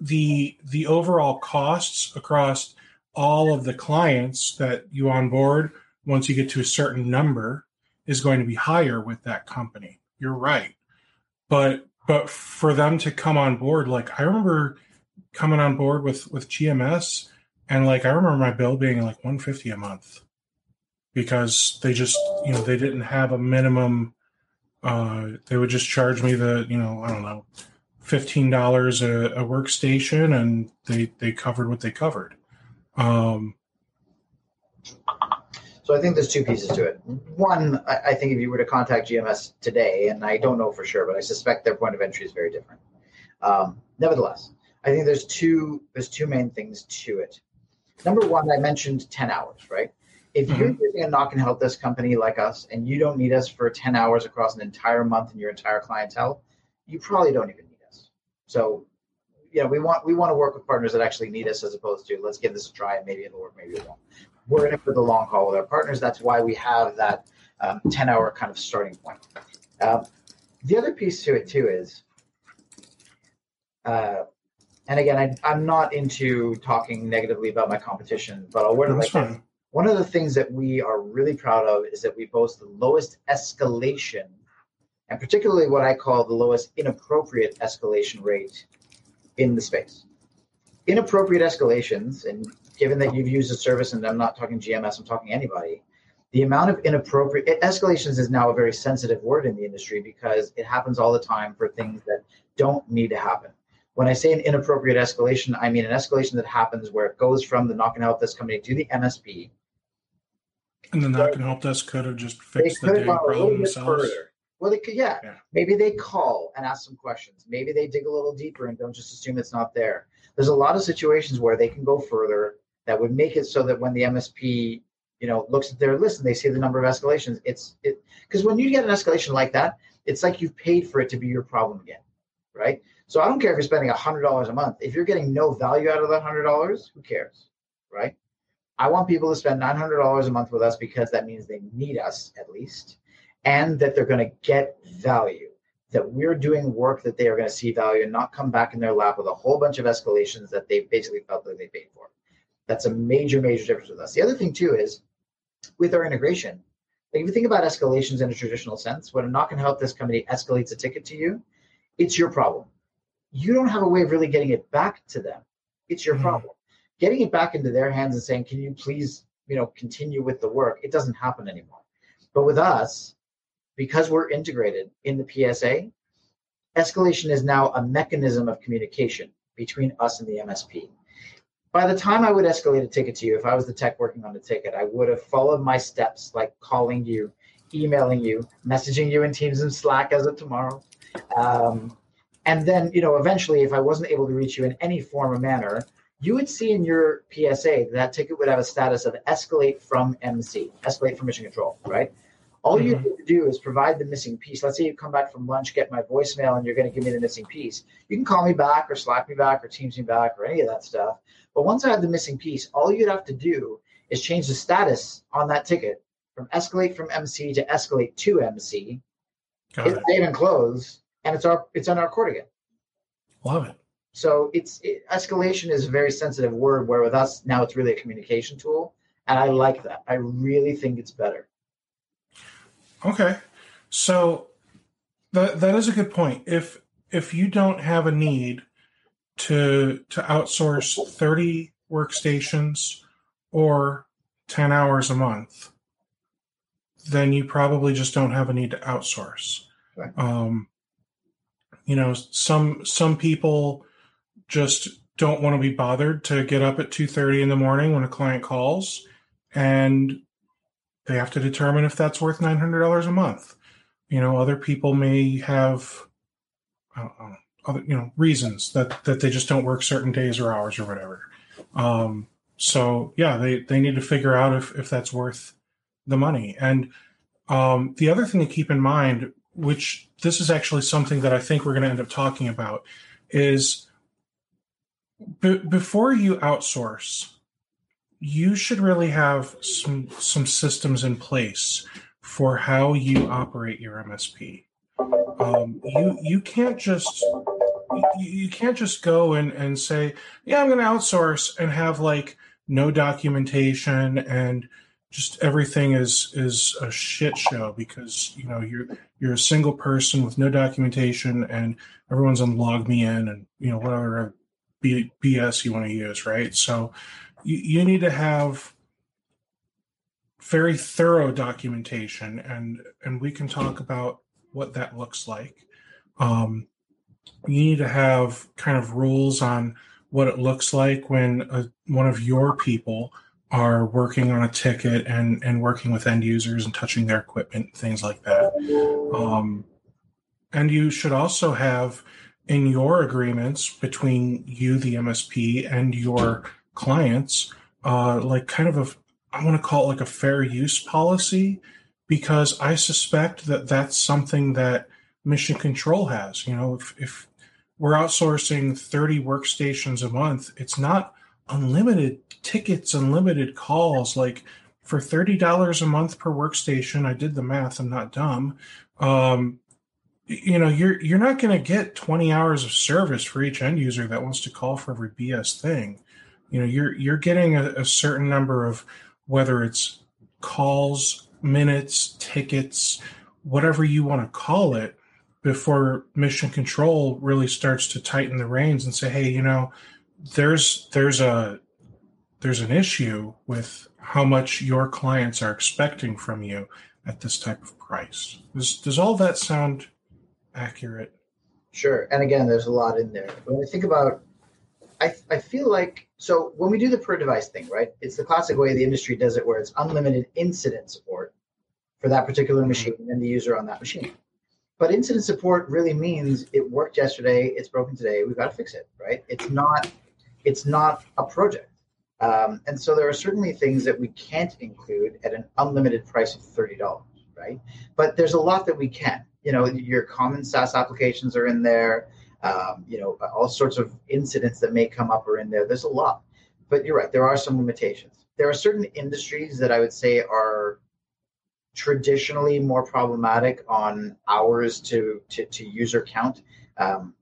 The the overall costs across all of the clients that you onboard once you get to a certain number is going to be higher with that company. You're right. But but for them to come on board, like I remember coming on board with with GMS and like I remember my bill being like 150 a month because they just you know they didn't have a minimum uh they would just charge me the you know I don't know fifteen dollars a, workstation and they they covered what they covered um So I think there's two pieces to it. One, I, I think if you were to contact GMS today, and I don't know for sure, but I suspect their point of entry is very different. Um, nevertheless, I think there's two there's two main things to it. Number one, I mentioned 10 hours, right? If you're using a NOC and help desk company like us and you don't need us for 10 hours across an entire month in your entire clientele, you probably don't even need us. So, you know, we want we want to work with partners that actually need us as opposed to let's give this a try and maybe it'll work, maybe it won't. We're in it for the long haul with our partners. That's why we have that um, 10 hour kind of starting point. Um, the other piece to it too is, uh, and again, I, I'm not into talking negatively about my competition, but I'll word it like. One of the things that we are really proud of is that we boast the lowest escalation, and particularly what I call the lowest inappropriate escalation rate in the space. Inappropriate escalations, and given that you've used a service, and I'm not talking GMS, I'm talking anybody, the amount of inappropriate escalations is now a very sensitive word in the industry because it happens all the time for things that don't need to happen. When I say an inappropriate escalation, I mean an escalation that happens where it goes from the NOC and help desk company to the MSP, And then that can help desk could have just fixed the could have dang gone a little problem themselves. further. Well, they could, yeah. Yeah. Maybe they call and ask some questions. Maybe they dig a little deeper and don't just assume it's not there. There's a lot of situations where they can go further that would make it so that when the MSP, you know, looks at their list and they see the number of escalations, it's it because when you get an escalation like that, it's like you've paid for it to be your problem again, right? So I don't care if you're spending hundred dollars a month. If you're getting no value out of that hundred dollars, who cares, right? I want people to spend nine hundred dollars a month with us because that means they need us at least, and that they're going to get value. That we're doing work that they are going to see value and not come back in their lap with a whole bunch of escalations that they basically felt like they paid for. That's a major, major difference with us. The other thing too is with our integration. Like if you think about escalations in a traditional sense, when a NOC and help desk company escalates a ticket to you, it's your problem. You don't have a way of really getting it back to them. It's your Mhm. problem. Getting it back into their hands and saying, "Can you please, you know, continue with the work?" It doesn't happen anymore. But with us, because we're integrated in the PSA, escalation is now a mechanism of communication between us and the MSP. By the time I would escalate a ticket to you, if I was the tech working on the ticket, I would have followed my steps like calling you, emailing you, messaging you in Teams and Slack as of tomorrow. Um, and then, you know, eventually, if I wasn't able to reach you in any form or manner, you would see in your PSA that, that ticket would have a status of escalate from MC, escalate from mission control, right? All you Mhm. need to do is provide the missing piece. Let's say you come back from lunch, get my voicemail, and you're going to give me the missing piece. You can call me back or Slack me back or Teams me back or any of that stuff. But once I have the missing piece, all you'd have to do is change the status on that ticket from escalate from MC to escalate to MC. Got It's it. and close, and it's our it's on our court again. Love it. So it's it, escalation is a very sensitive word. Where with us now, it's really a communication tool, and I like that. I really think it's better. Okay. So that that is a good point. If if you don't have a need to to outsource 30 workstations or 10 hours a month, then you probably just don't have a need to outsource. Right. Um, you know, some some people just don't want to be bothered to get up at 2:30 in the morning when a client calls and they have to determine if that's worth $900 a month. You know, other people may have other you know reasons that that they just don't work certain days or hours or whatever. Um, so yeah, they they need to figure out if if that's worth the money. And um, the other thing to keep in mind, which this is actually something that I think we're going to end up talking about, is before you outsource, you should really have some some systems in place for how you operate your MSP. Um, you you can't just you can't just go and, and say, yeah, I'm going to outsource and have like no documentation and just everything is is a shit show because you know you're you're a single person with no documentation and everyone's on LogMeIn and you know whatever BS you want to use, right? So you, you need to have very thorough documentation and and we can talk about what that looks like. Um, you need to have kind of rules on what it looks like when a, one of your people are working on a ticket and and working with end users and touching their equipment things like that um, and you should also have in your agreements between you the msp and your clients uh, like kind of a i want to call it like a fair use policy because i suspect that that's something that mission control has you know if, if we're outsourcing 30 workstations a month it's not unlimited tickets, unlimited calls. Like for thirty dollars a month per workstation, I did the math. I'm not dumb. Um, you know, you're you're not going to get twenty hours of service for each end user that wants to call for every BS thing. You know, you're you're getting a, a certain number of whether it's calls, minutes, tickets, whatever you want to call it, before mission control really starts to tighten the reins and say, hey, you know, there's there's a there's an issue with how much your clients are expecting from you at this type of price. Does does all that sound accurate? Sure. And again, there's a lot in there. When I think about I, I feel like so when we do the per device thing, right? It's the classic way the industry does it where it's unlimited incident support for that particular mm-hmm. machine and the user on that machine. But incident support really means it worked yesterday, it's broken today, we've got to fix it, right? It's not it's not a project. Um, and so there are certainly things that we can't include at an unlimited price of $30, right? But there's a lot that we can. You know, your common SaaS applications are in there. Um, you know, all sorts of incidents that may come up are in there. There's a lot. But you're right, there are some limitations. There are certain industries that I would say are traditionally more problematic on hours to, to, to user count. Um,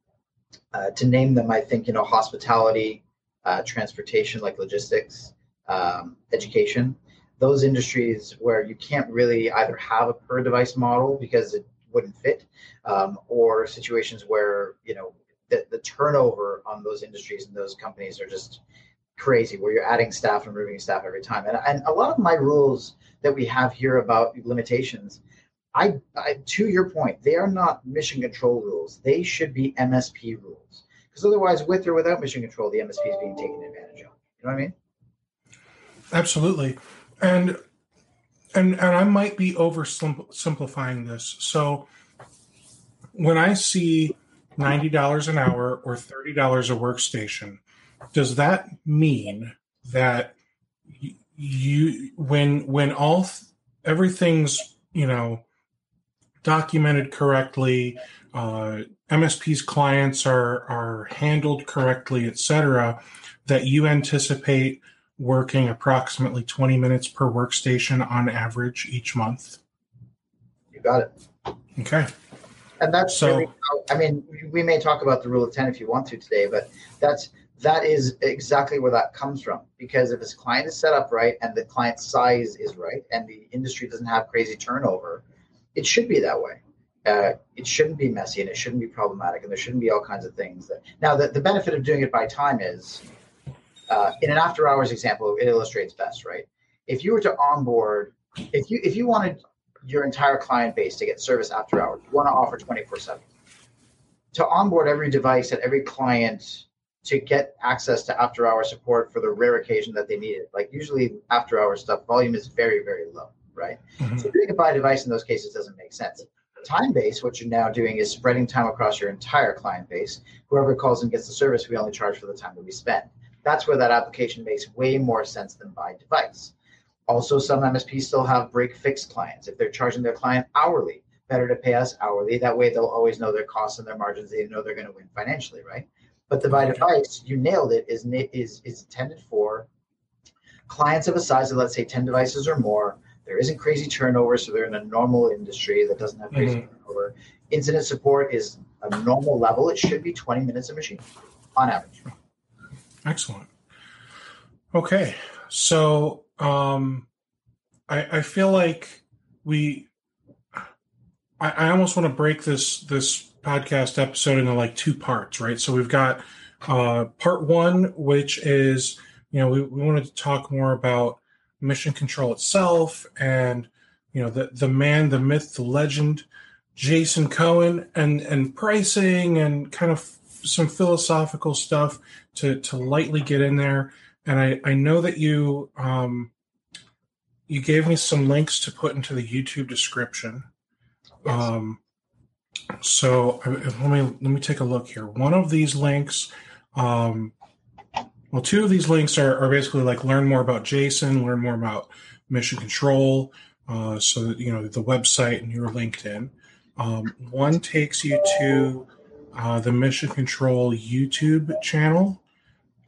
uh, to name them, I think, you know, hospitality, uh, transportation like logistics, um, education, those industries where you can't really either have a per device model because it wouldn't fit, um, or situations where you know the, the turnover on those industries and those companies are just crazy where you're adding staff and removing staff every time. And, and a lot of my rules that we have here about limitations, I, I to your point, they are not mission control rules. They should be MSP rules because otherwise, with or without mission control, the MSP is being taken advantage of. You know what I mean? Absolutely, and and and I might be oversimplifying this. So when I see ninety dollars an hour or thirty dollars a workstation, does that mean that you when when all everything's you know documented correctly uh, MSP's clients are are handled correctly, etc., that you anticipate working approximately 20 minutes per workstation on average each month. You got it. Okay. And that's so. Really I mean, we may talk about the rule of 10 if you want to today, but that's that is exactly where that comes from. Because if his client is set up right and the client size is right and the industry doesn't have crazy turnover, it should be that way uh, it shouldn't be messy and it shouldn't be problematic and there shouldn't be all kinds of things that now the, the benefit of doing it by time is uh, in an after hours example it illustrates best right if you were to onboard if you if you wanted your entire client base to get service after hours you want to offer 24 7 to onboard every device at every client to get access to after hour support for the rare occasion that they need it like usually after hour stuff volume is very very low right mm-hmm. so doing it by device in those cases doesn't make sense time base, what you're now doing is spreading time across your entire client base. Whoever calls and gets the service, we only charge for the time that we spend. That's where that application makes way more sense than by device. Also, some MSPs still have break fix clients. If they're charging their client hourly, better to pay us hourly. That way, they'll always know their costs and their margins. They know they're going to win financially, right? But the by device, you nailed it, is is is intended for clients of a size of let's say 10 devices or more. There isn't crazy turnover, so they're in a normal industry that doesn't have crazy mm-hmm. turnover. Incident support is a normal level. It should be 20 minutes a machine on average. Excellent. Okay. So um I, I feel like we I, I almost want to break this this podcast episode into like two parts, right? So we've got uh, part one, which is you know we, we wanted to talk more about mission control itself and you know the the man, the myth, the legend, Jason Cohen, and and pricing and kind of some philosophical stuff to to lightly get in there. And I I know that you um you gave me some links to put into the YouTube description. Yes. Um, so let me let me take a look here. One of these links, um, well, two of these links are, are basically like learn more about Jason, learn more about mission control. Uh, so that, you know the website and your LinkedIn. Um, one takes you to uh, the Mission Control YouTube channel,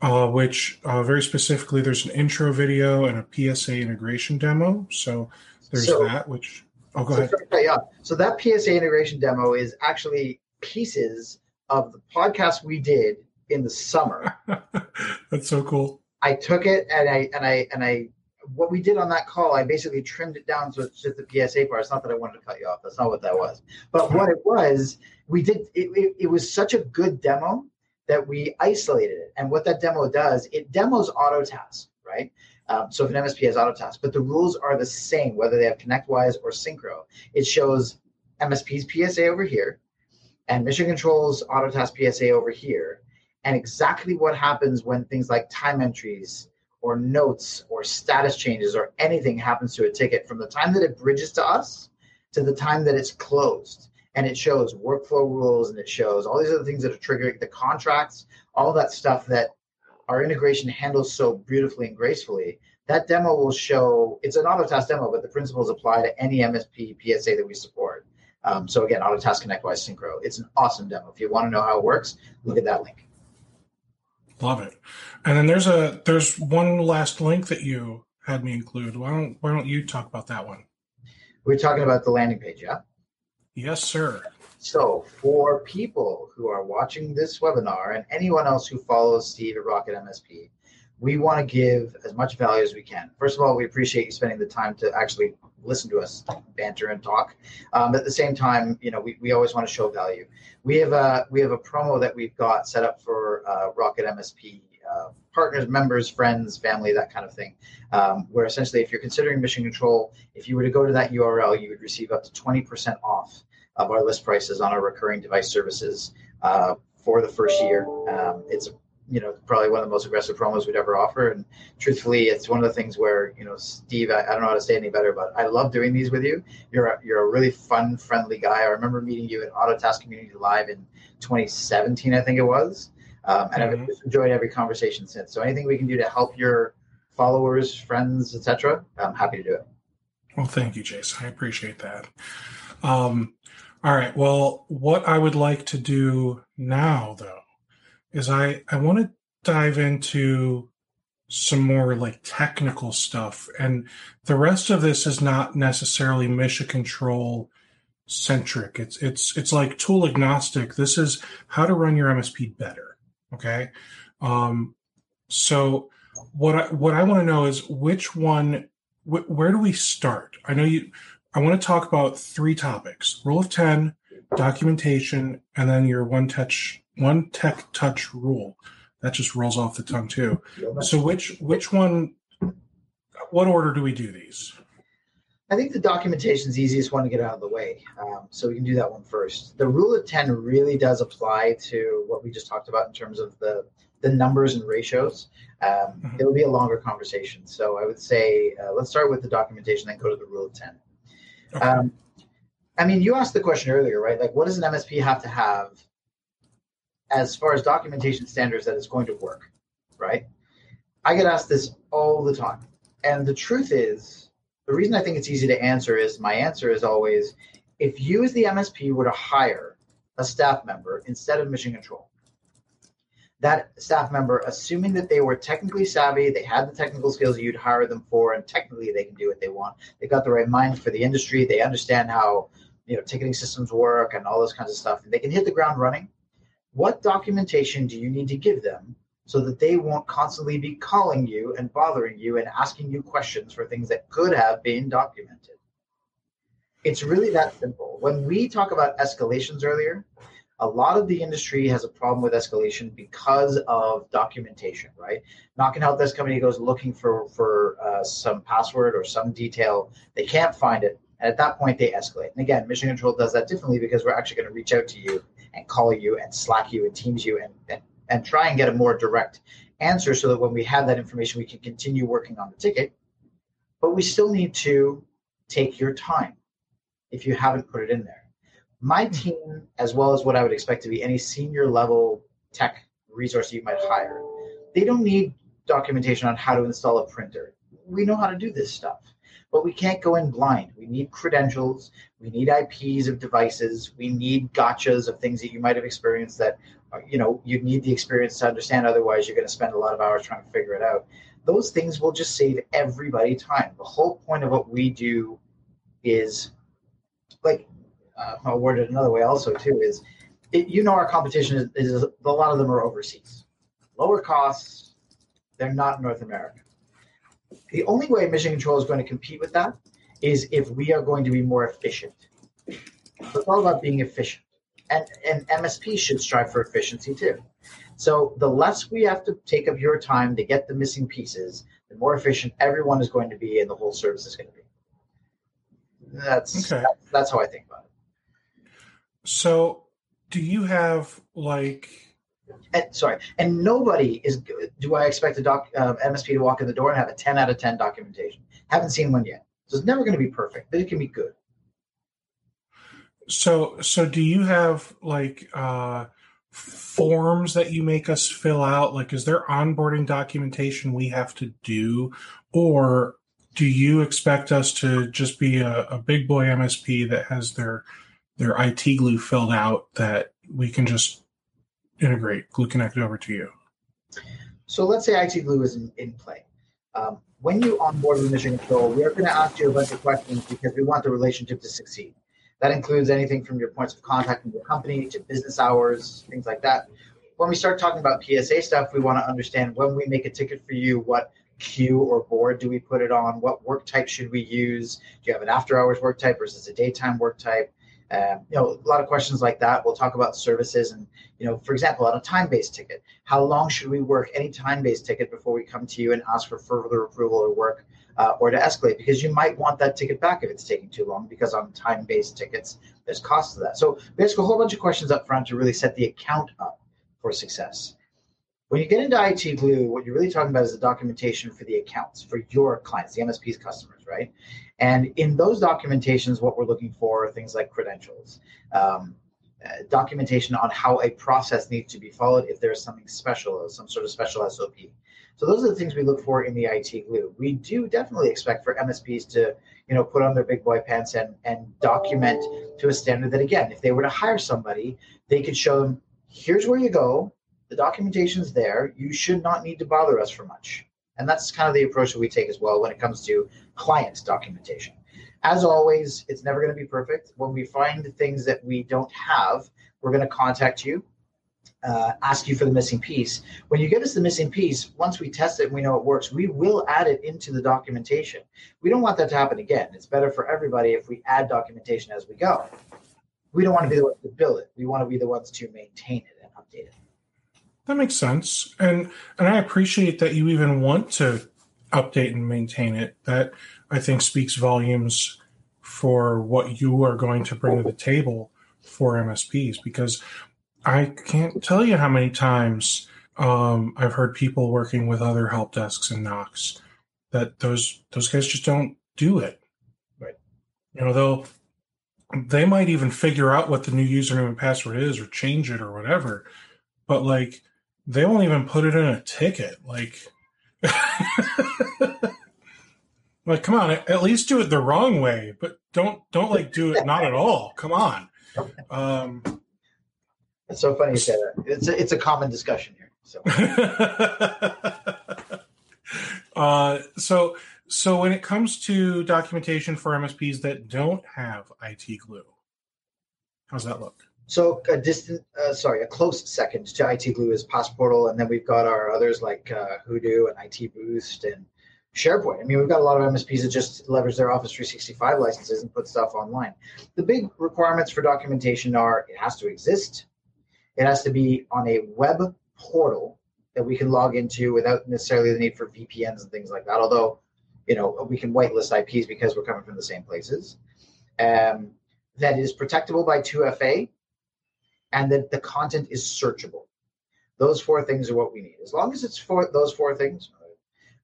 uh, which uh, very specifically there's an intro video and a PSA integration demo. So there's so, that, which Oh, go ahead. yeah. So that PSA integration demo is actually pieces of the podcast we did in the summer. That's so cool. I took it and I and I and I what we did on that call, I basically trimmed it down so it's just the PSA part. It's not that I wanted to cut you off. That's not what that was. But what it was, we did it, it, it was such a good demo that we isolated it. And what that demo does, it demos AutoTask, right? Um, so if an MSP has AutoTask, but the rules are the same whether they have ConnectWise or Syncro. It shows MSP's PSA over here and Mission Control's AutoTask PSA over here, and exactly what happens when things like time entries or notes or status changes or anything happens to a ticket from the time that it bridges to us to the time that it's closed. And it shows workflow rules and it shows all these other things that are triggering the contracts, all that stuff that our integration handles so beautifully and gracefully. That demo will show it's an AutoTask demo, but the principles apply to any MSP PSA that we support. Um, so again, AutoTask ConnectWise Syncro. It's an awesome demo. If you want to know how it works, look at that link. Love it. And then there's a there's one last link that you had me include. Why don't why don't you talk about that one? We're talking about the landing page, yeah? Yes, sir. So, for people who are watching this webinar and anyone else who follows Steve at Rocket MSP, we want to give as much value as we can. First of all, we appreciate you spending the time to actually listen to us banter and talk. Um, at the same time, you know, we, we always want to show value. We have a we have a promo that we've got set up for uh, Rocket MSP uh, partners, members, friends, family, that kind of thing. Um, where essentially, if you're considering mission control, if you were to go to that URL, you would receive up to 20% off of our list prices on our recurring device services uh, for the first year. Um, it's you know probably one of the most aggressive promos we'd ever offer, and truthfully, it's one of the things where you know Steve, I, I don't know how to say any better, but I love doing these with you. You're a, you're a really fun, friendly guy. I remember meeting you at Autotask Community Live in 2017, I think it was, um, and mm-hmm. I've enjoyed every conversation since. So anything we can do to help your followers, friends, etc., I'm happy to do it. Well, thank you, Jason. I appreciate that. Um, all right. Well, what I would like to do now, though, is I I want to dive into some more like technical stuff, and the rest of this is not necessarily mission control centric. It's it's it's like tool agnostic. This is how to run your MSP better. Okay. Um, so what I what I want to know is which one. Wh- where do we start? I know you I want to talk about three topics: rule of ten, documentation, and then your one touch one tech touch rule. That just rolls off the tongue too. So which which one? What order do we do these? I think the documentation is the easiest one to get out of the way. Um, so we can do that one first. The rule of 10 really does apply to what we just talked about in terms of the, the numbers and ratios. Um, mm-hmm. It'll be a longer conversation. So I would say uh, let's start with the documentation, then go to the rule of 10. Okay. Um, I mean, you asked the question earlier, right? Like, what does an MSP have to have as far as documentation standards that it's going to work, right? I get asked this all the time. And the truth is, the reason I think it's easy to answer is my answer is always if you, as the MSP, were to hire a staff member instead of mission control, that staff member, assuming that they were technically savvy, they had the technical skills you'd hire them for, and technically they can do what they want. They've got the right mind for the industry. They understand how you know ticketing systems work and all those kinds of stuff. And they can hit the ground running. What documentation do you need to give them so that they won't constantly be calling you and bothering you and asking you questions for things that could have been documented? It's really that simple. When we talk about escalations earlier, a lot of the industry has a problem with escalation because of documentation, right? NOC and help company goes looking for for uh, some password or some detail. They can't find it. And at that point, they escalate. And again, Mission Control does that differently because we're actually going to reach out to you and call you and Slack you and Teams you and, and, and try and get a more direct answer so that when we have that information, we can continue working on the ticket. But we still need to take your time if you haven't put it in there my team, as well as what I would expect to be any senior level tech resource you might hire, they don't need documentation on how to install a printer. We know how to do this stuff, but we can't go in blind. We need credentials, we need IPs of devices, we need gotchas of things that you might have experienced that uh, you know you need the experience to understand. Otherwise, you're going to spend a lot of hours trying to figure it out. Those things will just save everybody time. The whole point of what we do is like uh, I'll word it another way also too is it, you know our competition is, is, a lot of them are overseas lower costs they're not North America the only way mission control is going to compete with that is if we are going to be more efficient it's all about being efficient and and MSP should strive for efficiency too so the less we have to take up your time to get the missing pieces the more efficient everyone is going to be and the whole service is going to be that's okay. that's, that's how I think about it so, do you have like? And, sorry, and nobody is. Do I expect a doc uh, MSP to walk in the door and have a ten out of ten documentation? Haven't seen one yet. So it's never going to be perfect, but it can be good. So, so do you have like uh, forms that you make us fill out? Like, is there onboarding documentation we have to do, or do you expect us to just be a, a big boy MSP that has their their IT glue filled out that we can just integrate glue connect over to you. So let's say IT glue is in, in play. Um, when you onboard with Mission Control, we are going to ask you a bunch of questions because we want the relationship to succeed. That includes anything from your points of contact in the company to business hours, things like that. When we start talking about PSA stuff, we want to understand when we make a ticket for you, what queue or board do we put it on? What work type should we use? Do you have an after hours work type versus a daytime work type? Um, you know, a lot of questions like that. We'll talk about services and, you know, for example, on a time-based ticket, how long should we work any time-based ticket before we come to you and ask for further approval or work uh, or to escalate? Because you might want that ticket back if it's taking too long. Because on time-based tickets, there's cost to that. So ask a whole bunch of questions up front to really set the account up for success. When you get into IT Glue, what you're really talking about is the documentation for the accounts for your clients, the MSP's customers, right? And in those documentations, what we're looking for are things like credentials, um, uh, documentation on how a process needs to be followed if there's something special, some sort of special SOP. So those are the things we look for in the IT glue. We do definitely expect for MSPs to, you know, put on their big boy pants and and document to a standard that again, if they were to hire somebody, they could show them, here's where you go, the documentation's there. You should not need to bother us for much. And that's kind of the approach that we take as well when it comes to client documentation. As always, it's never going to be perfect. When we find things that we don't have, we're going to contact you, uh, ask you for the missing piece. When you give us the missing piece, once we test it and we know it works, we will add it into the documentation. We don't want that to happen again. It's better for everybody if we add documentation as we go. We don't want to be the ones to build it. We want to be the ones to maintain it and update it. That makes sense, and and I appreciate that you even want to update and maintain it. That I think speaks volumes for what you are going to bring to the table for MSPs. Because I can't tell you how many times um, I've heard people working with other help desks and NOCs that those those guys just don't do it. Right. You know they'll they might even figure out what the new username and password is or change it or whatever. But like they won't even put it in a ticket. Like like come on, at least do it the wrong way, but don't don't like do it not at all. Come on. Um it's so funny you say that. It's a, it's a common discussion here. So uh so so when it comes to documentation for MSPs that don't have IT glue, how's that look? So a distant, uh, sorry, a close second to IT Glue is Passportal, and then we've got our others like uh, Hudu and IT Boost and SharePoint. I mean, we've got a lot of MSPs that just leverage their Office 365 licenses and put stuff online. The big requirements for documentation are it has to exist, it has to be on a web portal that we can log into without necessarily the need for VPNs and things like that. Although, you know, we can whitelist IPs because we're coming from the same places. Um, that is protectable by 2FA and that the content is searchable. Those four things are what we need. As long as it's for those four things,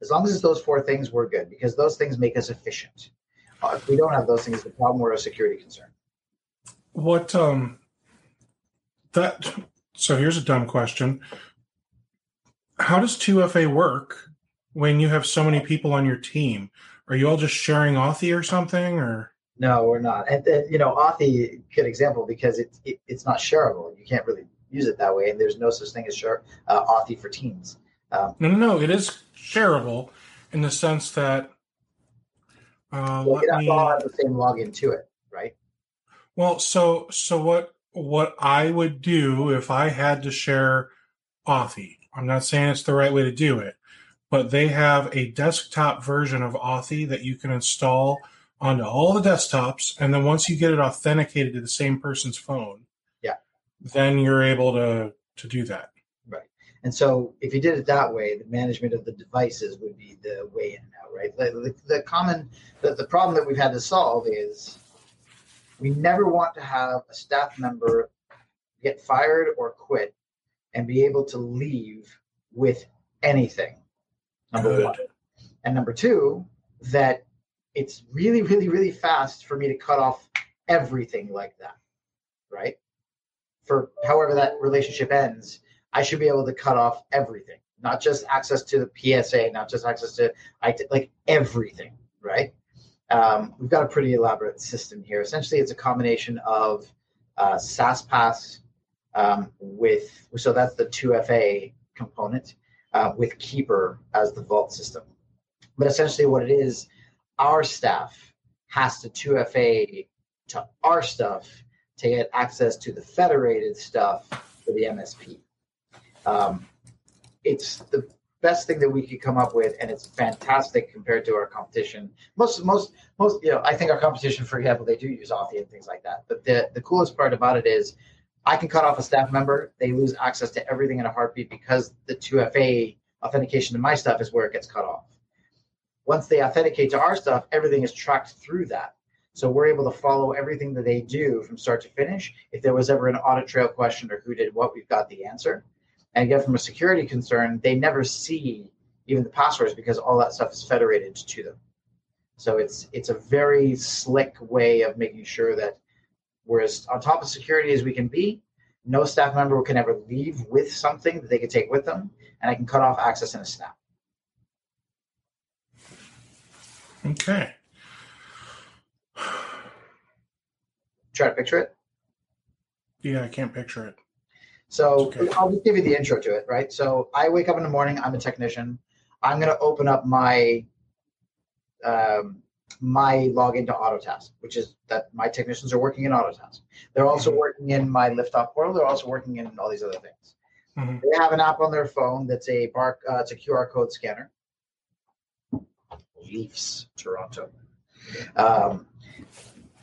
as long as it's those four things, we're good because those things make us efficient. Uh, if we don't have those things, the problem we're a security concern. What um that so here's a dumb question. How does 2FA work when you have so many people on your team? Are you all just sharing Authy or something or no, we're not. And, and you know, Authy, good example because it, it, it's not shareable. You can't really use it that way, and there's no such thing as share uh, Authy for Teams. Um, no, no, no. It is shareable in the sense that. Uh, well, let me, all have the same login to it, right? Well, so so what what I would do if I had to share Authy, I'm not saying it's the right way to do it, but they have a desktop version of Authy that you can install onto all the desktops, and then once you get it authenticated to the same person's phone, yeah, then you're able to to do that. Right. And so if you did it that way, the management of the devices would be the way in and out, right? The, the, the common the, the problem that we've had to solve is we never want to have a staff member get fired or quit and be able to leave with anything. Number Good. one. And number two, that it's really, really, really fast for me to cut off everything like that, right? For however that relationship ends, I should be able to cut off everything, not just access to the PSA, not just access to IT, like everything, right? Um, we've got a pretty elaborate system here. Essentially, it's a combination of uh, SaaS um, with, so that's the 2FA component, uh, with Keeper as the vault system. But essentially, what it is, our staff has to 2FA to our stuff to get access to the federated stuff for the MSP. Um, it's the best thing that we could come up with, and it's fantastic compared to our competition. Most, most, most. You know, I think our competition, for example, they do use Authy and things like that. But the the coolest part about it is, I can cut off a staff member; they lose access to everything in a heartbeat because the 2FA authentication to my stuff is where it gets cut off once they authenticate to our stuff, everything is tracked through that. So we're able to follow everything that they do from start to finish. If there was ever an audit trail question or who did what, we've got the answer. And again, from a security concern, they never see even the passwords because all that stuff is federated to them. So it's it's a very slick way of making sure that we're as on top of security as we can be. No staff member can ever leave with something that they could take with them, and I can cut off access in a snap. Okay. Try to picture it. Yeah, I can't picture it. So okay. I'll just give you the intro to it, right? So I wake up in the morning. I'm a technician. I'm going to open up my um, my login to Autotask, which is that my technicians are working in Autotask. They're also mm-hmm. working in my liftoff portal. They're also working in all these other things. Mm-hmm. They have an app on their phone that's a bar, uh, it's a QR code scanner. Leafs, Toronto. Um,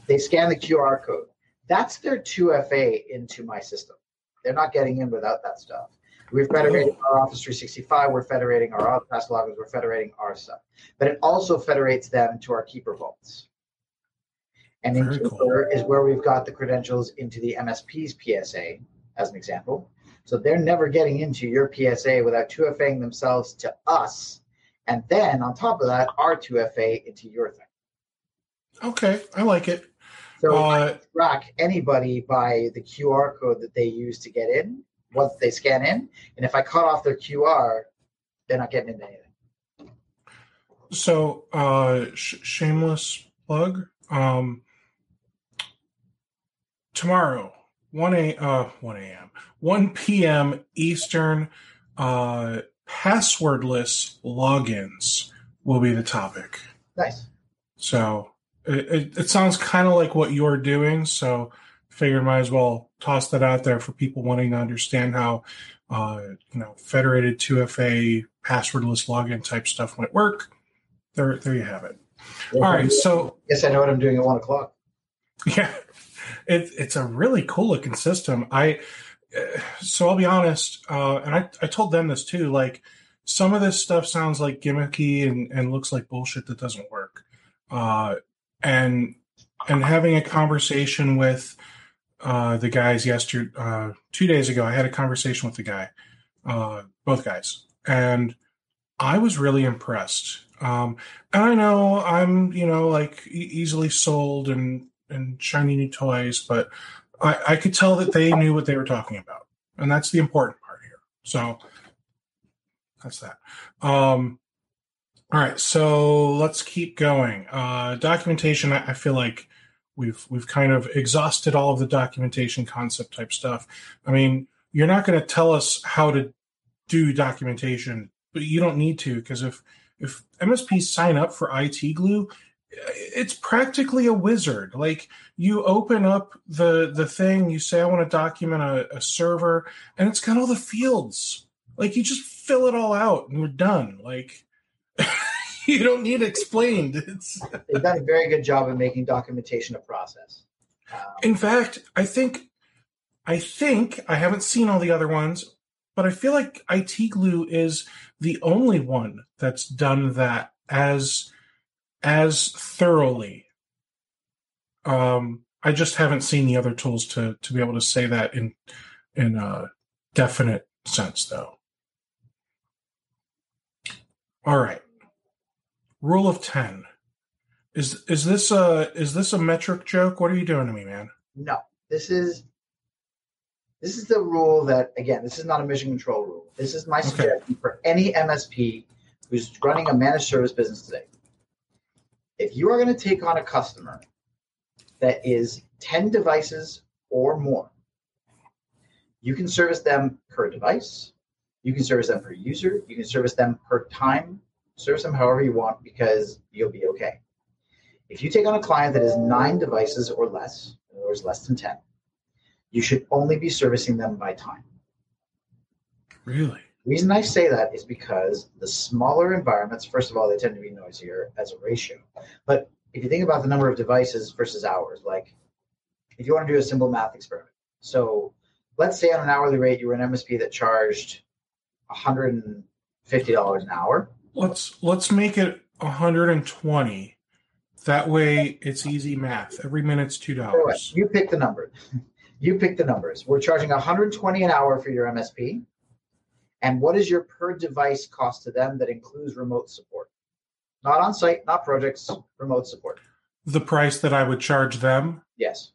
they scan the QR code. That's their 2FA into my system. They're not getting in without that stuff. We're federating our Office 365. We're federating our Autotask logins. We're federating our stuff. But it also federates them to our Keeper vaults. And in Keeper cool. is where we've got the credentials into the MSP's PSA, as an example. So they're never getting into your PSA without 2FAing themselves to us and then on top of that, R2FA into your thing. Okay, I like it. So Uh, track anybody by the QR code that they use to get in once they scan in. And if I cut off their QR, they're not getting into anything. so uh, sh- shameless plug. Um, tomorrow, one a uh, one a.m. one p.m. Eastern. Uh, passwordless logins will be the topic. Nice. So it, it, it sounds kind of like what you're doing. So figured might as well toss that out there for people wanting to understand how uh, you know federated 2FA passwordless login type stuff might work. There, there you have it. All right, so Yes, I know what I'm doing at one o'clock. yeah, it, it's a really cool looking system. I so I'll be honest, uh, and I, I told them this too. Like some of this stuff sounds like gimmicky and, and looks like bullshit that doesn't work. Uh, and and having a conversation with uh, the guys yesterday, uh, two days ago, I had a conversation with the guy, uh, both guys, and I was really impressed. Um, and I know I'm, you know, like e- easily sold and and shiny new toys, but I, I could tell that they knew what they were talking about, and that's the important part here. So that's that. Um, all right, so let's keep going. Uh, documentation. I, I feel like we've we've kind of exhausted all of the documentation concept type stuff. I mean, you're not going to tell us how to do documentation, but you don't need to because if if MSPs sign up for IT Glue, it's practically a wizard. Like you open up the the thing, you say I want to document a, a server, and it's got all the fields. Like you just fill it all out and we're done. Like you don't need explained. It's They've done a very good job of making documentation a process. Um, in fact, I think I think I haven't seen all the other ones, but I feel like IT Glue is the only one that's done that as as thoroughly. Um, I just haven't seen the other tools to to be able to say that in in a definite sense, though. All right, rule of ten. Is is this a is this a metric joke? What are you doing to me, man? no, this is this is the rule that again, this is not a mission control rule. This is my Okay. suggestion for any MSP who's running a managed service business today. If you are going to take on a customer that is 10 devices or more, you can service them per device, you can service them per user, you can service them per time, service them however you want because you'll be okay. If you take on a client that is nine devices or less, in other words, less than 10, you should only be servicing them by time. Really? The reason I say that is because the smaller environments, first of all, they tend to be noisier as a ratio. But if you think about the number of devices versus hours, like if you want to do a simple math experiment. So let's say on an hourly rate, you were an MSP that charged $150 an hour. Let's let's make it 120. That way it's easy math. Every minute's two dollars. You pick the number. You pick the numbers. We're charging 120 an hour for your MSP. And what is your per device cost to them that includes remote support? Not on site, not projects, remote support. The price that I would charge them, Yes.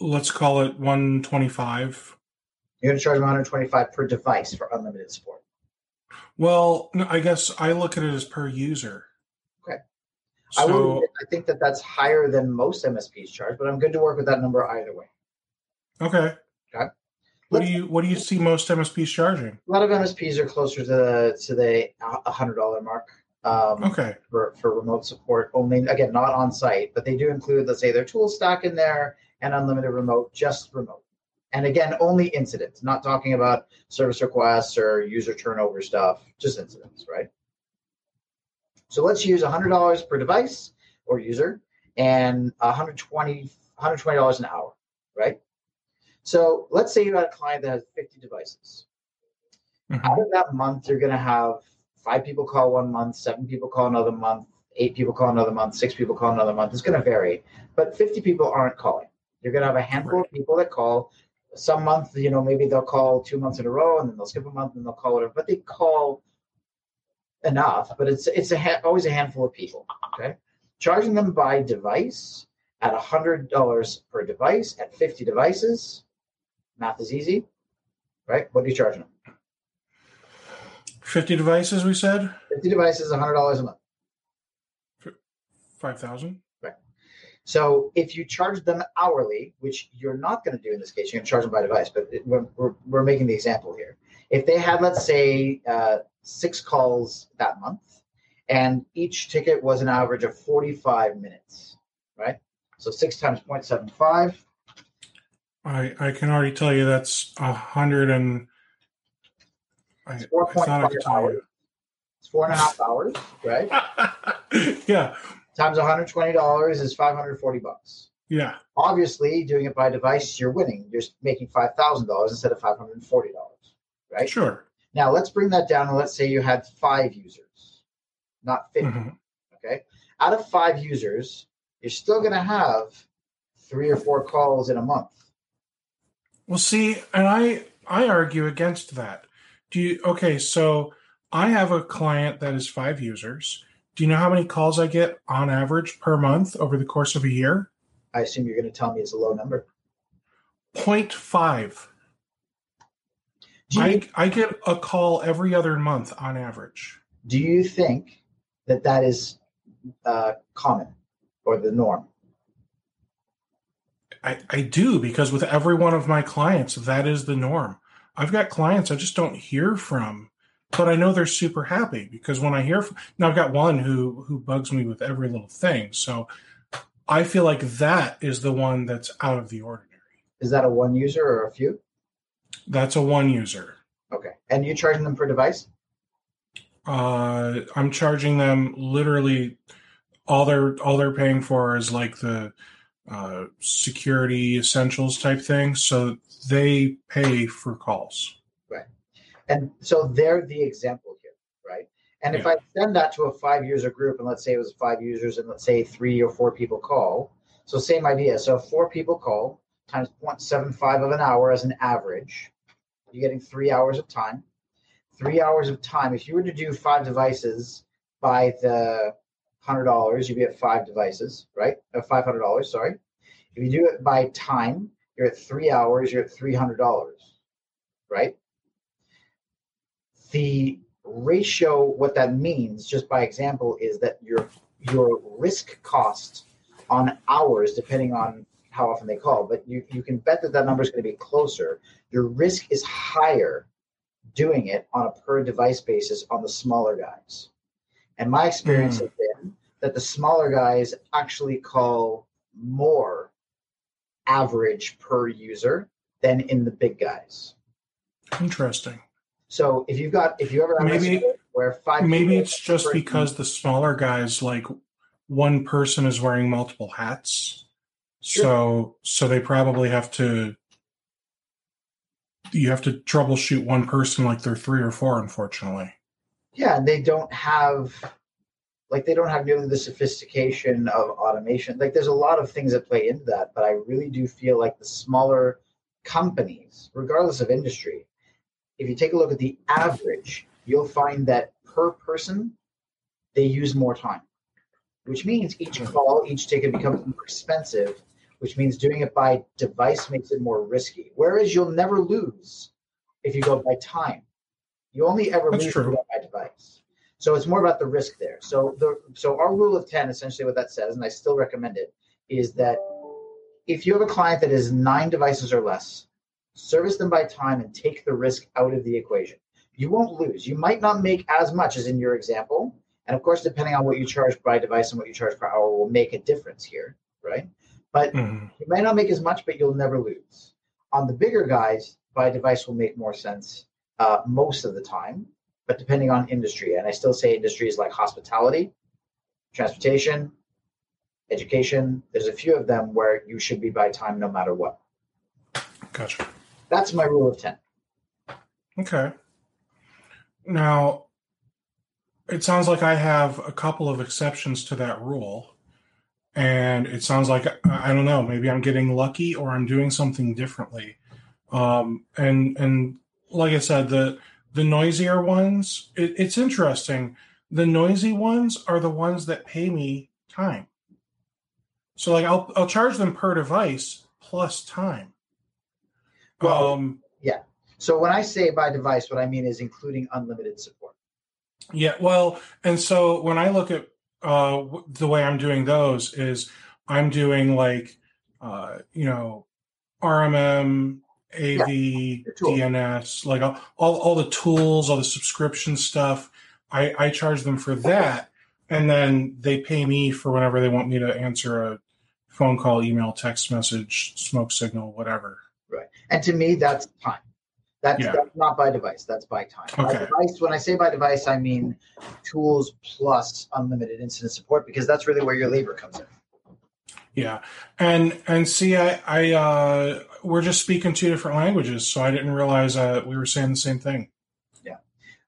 let's call it 125. You're going to charge them 125 per device for unlimited support. Well, no, I guess I look at it as per user. Okay. I So. I think that that's higher than most MSPs charge, but I'm good to work with that number either way. okay. Okay. What do you what do you see most MSPs charging? A lot of MSPs are closer to the to the hundred dollar mark um, Okay. for for remote support. Only again, not on site, but they do include, let's say, their tool stack in there and unlimited remote, just remote. And again, only incidents. Not talking about service requests or user turnover stuff, just incidents, right? So let's use $100 per device or user and 120 $120 an hour, right? So let's say you had a client that has 50 devices. Mhm. Out of that month, you're going to have five people call one month, seven people call another month, eight people call another month, six people call another month. It's going to vary, but 50 people aren't calling. You're going to have a handful of people that call. Some month, you know, maybe they'll call two months in a row, and then they'll skip a month, and they'll call whatever. But they call enough. But it's it's a ha- always a handful of people. Okay, charging them by device at $100 per device at 50 devices. Math is easy, right? What are you charging them? 50 devices, we said? 50 devices, $100 a month. 5,000? Right. So if you charge them hourly, which you're not going to do in this case, you're going to charge them by device, but it, we're, we're, we're, making the example here. If they had, let's say, uh, six calls that month, and each ticket was an average of 45 minutes, right? So six times 0.75. I, I can already tell you that's a hundred and I, four point five hours. It's four and a half hours, right? yeah times $120 is 540 bucks. Yeah. Obviously, doing it by device, you're winning. You're making $5,000 instead of $540, right? Sure. Now, let's bring that down and let's say you had five users, not 50. Mm-hmm. Okay. Out of five users, you're still going to have three or four calls in a month. Well, see, and I I argue against that. Do you okay, so I have a client that is five users do you know how many calls I get on average per month over the course of a year? I assume you're going to tell me it's a low number. 0.5. You, I, I get a call every other month on average. Do you think that that is uh, common or the norm? I, I do because with every one of my clients, that is the norm. I've got clients I just don't hear from but I know they're super happy because when I hear from, now I've got one who who bugs me with every little thing. So I feel like that is the one that's out of the ordinary. Is that a one user or a few? That's a one user. Okay. And you charging them per device? Uh, I'm charging them literally all they're all they're paying for is like the uh, security essentials type thing. So they pay for calls. Right. And so they're the example here, right? And yeah. if I send that to a five user group, and let's say it was five users, and let's say three or four people call, so same idea. So four people call times 0.75 of an hour as an average, you're getting three hours of time. Three hours of time. If you were to do five devices by the hundred dollars, you'd be at five devices, right? Uh, five hundred dollars, sorry. If you do it by time, you're at three hours, you're at three hundred dollars, right? the ratio, what that means, just by example, is that your your risk cost on hours, depending on how often they call, but you, you can bet that that number is going to be closer. Your risk is higher doing it on a per device basis on the smaller guys. And my experience mm. has been that the smaller guys actually call more average per user than in the big guys. Interesting. So if you've got if you ever maybe where five maybe it's just because the smaller guys like one person is wearing multiple hats. Sure. So so they probably have to you have to troubleshoot one person like they're three or four, unfortunately. Yeah, and they don't have like they don't have nearly the sophistication of automation. Like there's a lot of things that play into that, but I really do feel like the smaller companies, regardless of industry, if you take a look at the average, you'll find that per person, they use more time, which means each hmm. call, each ticket becomes more expensive, which means doing it by device makes it more risky. Whereas you'll never lose if you go by time. You only ever That's lose true. if you go by device. So it's more about the risk there. So the so our rule of 10, essentially what that says, and I still recommend it, is that if you have a client that is nine devices or less, service them by time, and take the risk out of the equation. You won't lose. You might not make as much as in your example. And of course, depending on what you charge by device and what you charge per hour will make a difference here, right? But mm-hmm. you might not make as much, but you'll never lose. On the bigger guys, by device will make more sense uh, most of the time, but depending on industry. And I still say industries like hospitality, transportation, education. There's a few of them where you should be by time no matter what. Gotcha. That's my rule of 10. Okay. Now, it sounds like I have a couple of exceptions to that rule. And it sounds like, I don't know, maybe I'm getting lucky or I'm doing something differently. Um, and, and like I said, the, the noisier ones, it, it's interesting. The noisy ones are the ones that pay me time. So like I'll I'll charge them per device plus time. Well, um, yeah. So when I say by device, what I mean is including unlimited support. Yeah, well, and so when I look at uh, w- the way I'm doing those is I'm doing like uh, you know RMM, AV, tool. DNS, like all, all all the tools, all the subscription stuff. I I charge them for that, and then they pay me for whenever they want me to answer a phone call, email, text message, smoke signal, whatever. Right. And to me, that's time. That's, Yeah. that's not by device. That's by time. By device, when I say by device, I mean tools plus unlimited incident support because that's really where your labor comes in. Yeah, and and see, I I uh, we're just speaking two different languages, so I didn't realize uh, we were saying the same thing. Yeah,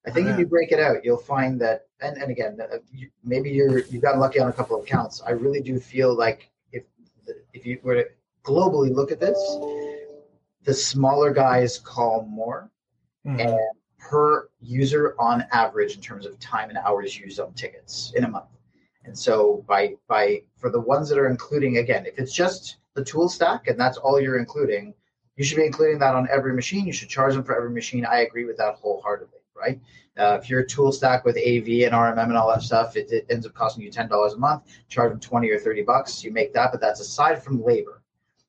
I think if you break it out, you'll find that, and, and again, uh, maybe you're you got lucky on a couple of accounts. I really do feel like if if you were to globally look at this, the smaller guys call more, Mhm. and per user on average in terms of time and hours used on tickets in a month. And so by by for the ones that are including again, if it's just the tool stack and that's all you're including, you should be including that on every machine. You should charge them for every machine. I agree with that wholeheartedly, right? Uh, if you're a tool stack with AV and RMM and all that stuff, it, it ends up costing you ten dollars a month. Charge them twenty or thirty bucks. You make that, but that's aside from labor.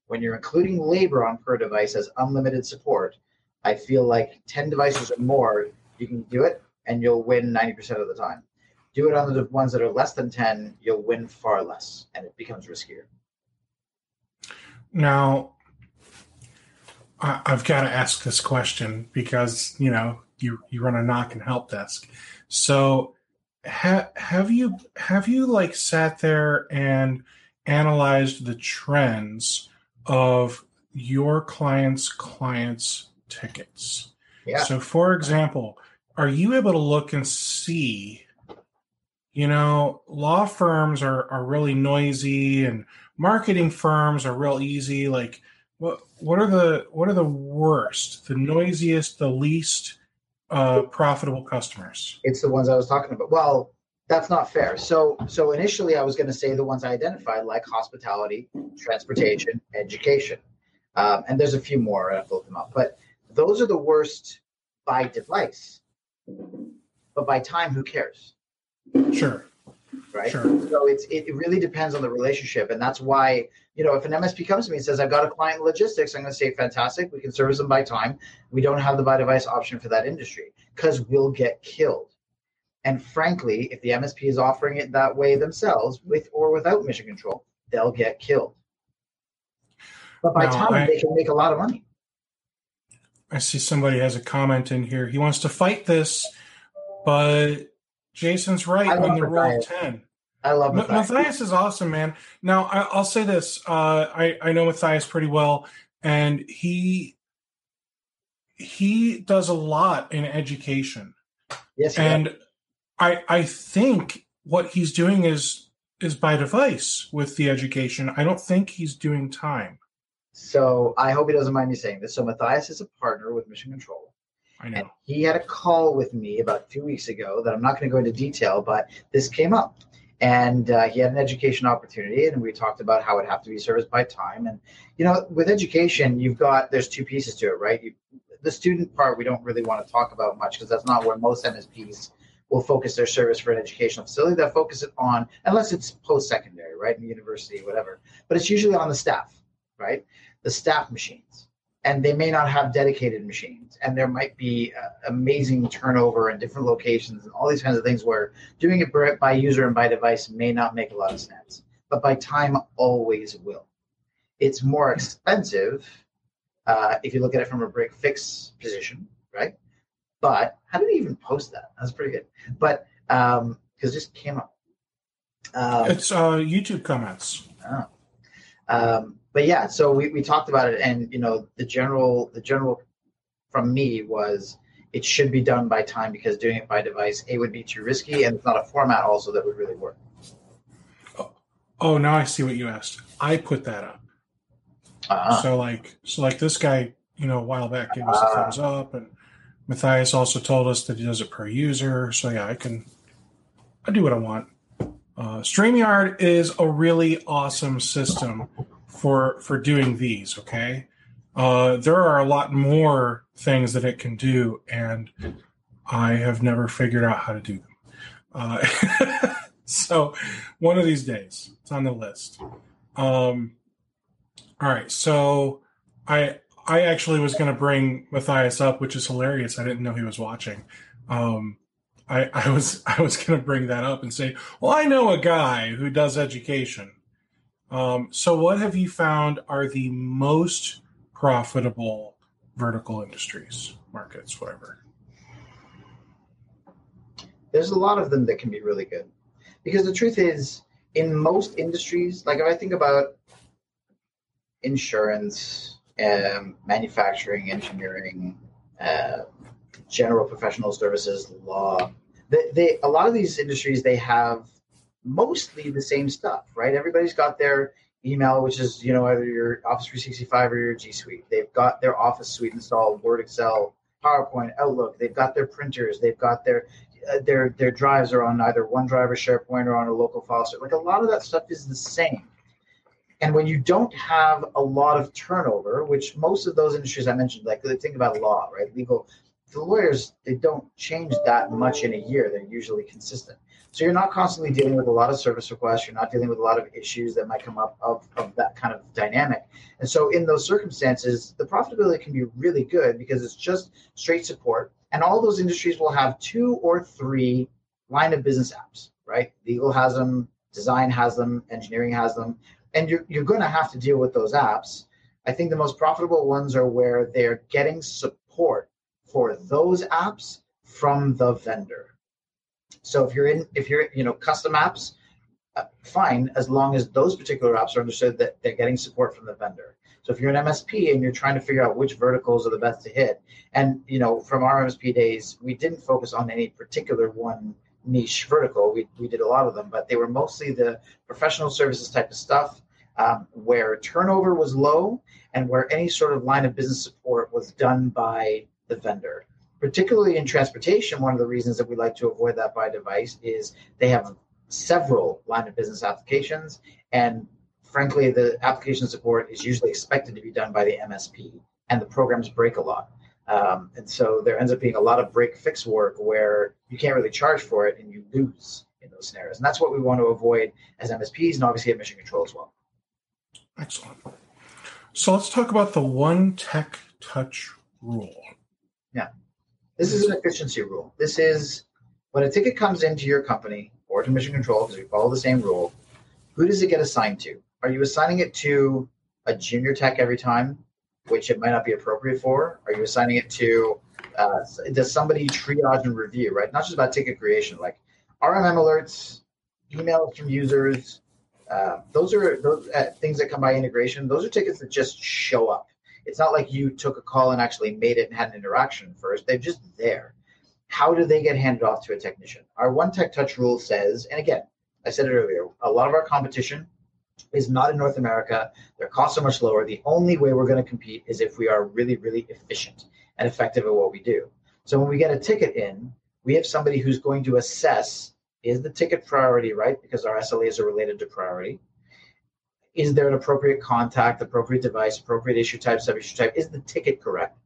When you're including labor on per device as unlimited support, I feel like 10 devices or more, you can do it and you'll win 90% of the time. Do it on the ones that are less than 10, you'll win far less and it becomes riskier. Now, I, I've got to ask this question because you know you you run a NOC and help desk. So, ha, have you have you like sat there and analyzed the trends of your clients' clients' tickets? Yeah. So, for example, are you able to look and see? You know, law firms are, are really noisy and marketing firms are real easy. Like, what what are the what are the worst, the noisiest, the least uh, profitable customers? It's the ones I was talking about. Well, that's not fair. So, so initially I was going to say the ones I identified like hospitality, transportation, education. Um, and there's a few more, I've looked them up, but those are the worst by device. But by time, who cares? Sure, right? sure. So it's it, really depends on the relationship, and that's why you know if an MSP comes to me and says I've got a client in logistics, I'm going to say fantastic. We can service them by time. We don't have the by device option for that industry because we'll get killed. And frankly, if the MSP is offering it that way themselves, with or without mission control, they'll get killed. But by No, time, I- they can make a lot of money. I see somebody has a comment in here. He wants to fight this, but Jason's right on the roll Matthias. ten. I love Ma- Matthias. Matthias is awesome, man. Now I, I'll say this: uh, I I know Matthias pretty well, and he he does a lot in education, Yes, does. and I I think what he's doing is is by device with the education. I don't think he's doing time. So I hope he doesn't mind me saying this. So Matthias is a partner with Mission Control. I And know. he had a call with me about two weeks ago that I'm not going to go into detail, but this came up. And uh, he had an education opportunity, and we talked about how it have to be serviced by time. And you know, with education, you've got there's two pieces to it, right? You, the student part we don't really want to talk about much because that's not where most MSPs will focus their service for an educational facility. They'll focus it on unless it's post secondary, right, in university, whatever. But it's usually on the staff, right? The staff machines and they may not have dedicated machines. And there might be uh, amazing turnover in different locations and all these kinds of things where doing it by- by user and by device may not make a lot of sense but by time always will. It's more expensive uh, if you look at it from a break fix position right? But how did he even post that? That's pretty good. But um because just came up. Um, It's uh, YouTube comments. Oh. Um, but yeah, so we, we talked about it, and you know, the general the general from me was it should be done by time because doing it by device a would be too risky, and it's not a format also that would really work. Oh, now I see what you asked. I put that up. Uh-huh. So like so like this guy, you know, a while back gave us a Ah. thumbs up and Matthias also told us that he does it per user. So yeah, I can I do what I want. Uh, StreamYard is a really awesome system for for doing these. Okay, uh, there are a lot more things that it can do, and I have never figured out how to do them. Uh, so one of these days, it's on the list. Um, all right, so I I actually was going to bring Matthias up, which is hilarious. I didn't know he was watching. Um, I, I was I was going to bring that up and say, well, I know a guy who does education. Um, so, what have you found are the most profitable vertical industries, markets, whatever? There's a lot of them that can be really good, because the truth is, in most industries, like if I think about insurance, um, manufacturing, engineering, uh, general professional services, law. They, they, a lot of these industries they have mostly the same stuff, right? Everybody's got their email, which is you know either your Office 365 or your G Suite. They've got their Office suite installed, Word, Excel, PowerPoint, Outlook. They've got their printers. They've got their uh, their their drives are on either OneDrive or SharePoint or on a local file server. Like a lot of that stuff is the same. And when you don't have a lot of turnover, which most of those industries I mentioned, like think about law, right? Legal, the lawyers, they don't change that much in a year. They're usually consistent. So you're not constantly dealing with a lot of service requests. You're not dealing with a lot of issues that might come up of, of that kind of dynamic. And so in those circumstances, the profitability can be really good because it's just straight support. And all those industries will have two or three line of business apps, right? Legal has them, design has them, engineering has them and you're, you're going to have to deal with those apps. I think the most profitable ones are where they're getting support for those apps from the vendor. So if you're in, if you're, you know, custom apps, uh, fine, as long as those particular apps are understood that they're getting support from the vendor. So if you're an MSP and you're trying to figure out which verticals are the best to hit, and you know, from our MSP days, we didn't focus on any particular one niche vertical. We, we did a lot of them, but they were mostly the professional services type of stuff um, where turnover was low and where any sort of line of business support was done by the vendor. Particularly in transportation, one of the reasons that we like to avoid that by device is they have several line of business applications. And frankly, the application support is usually expected to be done by the MSP, and the programs break a lot. Um, and so there ends up being a lot of break fix work where you can't really charge for it and you lose in those scenarios. And that's what we want to avoid as MSPs and obviously at Mission Control as well. Excellent. So let's talk about the one tech touch rule. This is an efficiency rule. This is when a ticket comes into your company or to Mission Control, because we follow the same rule, who does it get assigned to? Are you assigning it to a junior tech every time? which it might not be appropriate for? Are you assigning it to, uh, does somebody triage and review, right? Not just about ticket creation, like RMM alerts, emails from users. Uh, those are those uh, things that come by integration. Those are tickets that just show up. It's not like you took a call and actually made it and had an interaction first. They're just there. How do they get handed off to a technician? Our one tech touch rule says, and again, I said it earlier, a lot of our competition is not in North America. Their costs are much lower. The only way we're going to compete is if we are really, really efficient and effective at what we do. So when we get a ticket in, we have somebody who's going to assess is the ticket priority right? Because our SLAs are related to priority. Is there an appropriate contact, appropriate device, appropriate issue type, sub issue type? Is the ticket correct?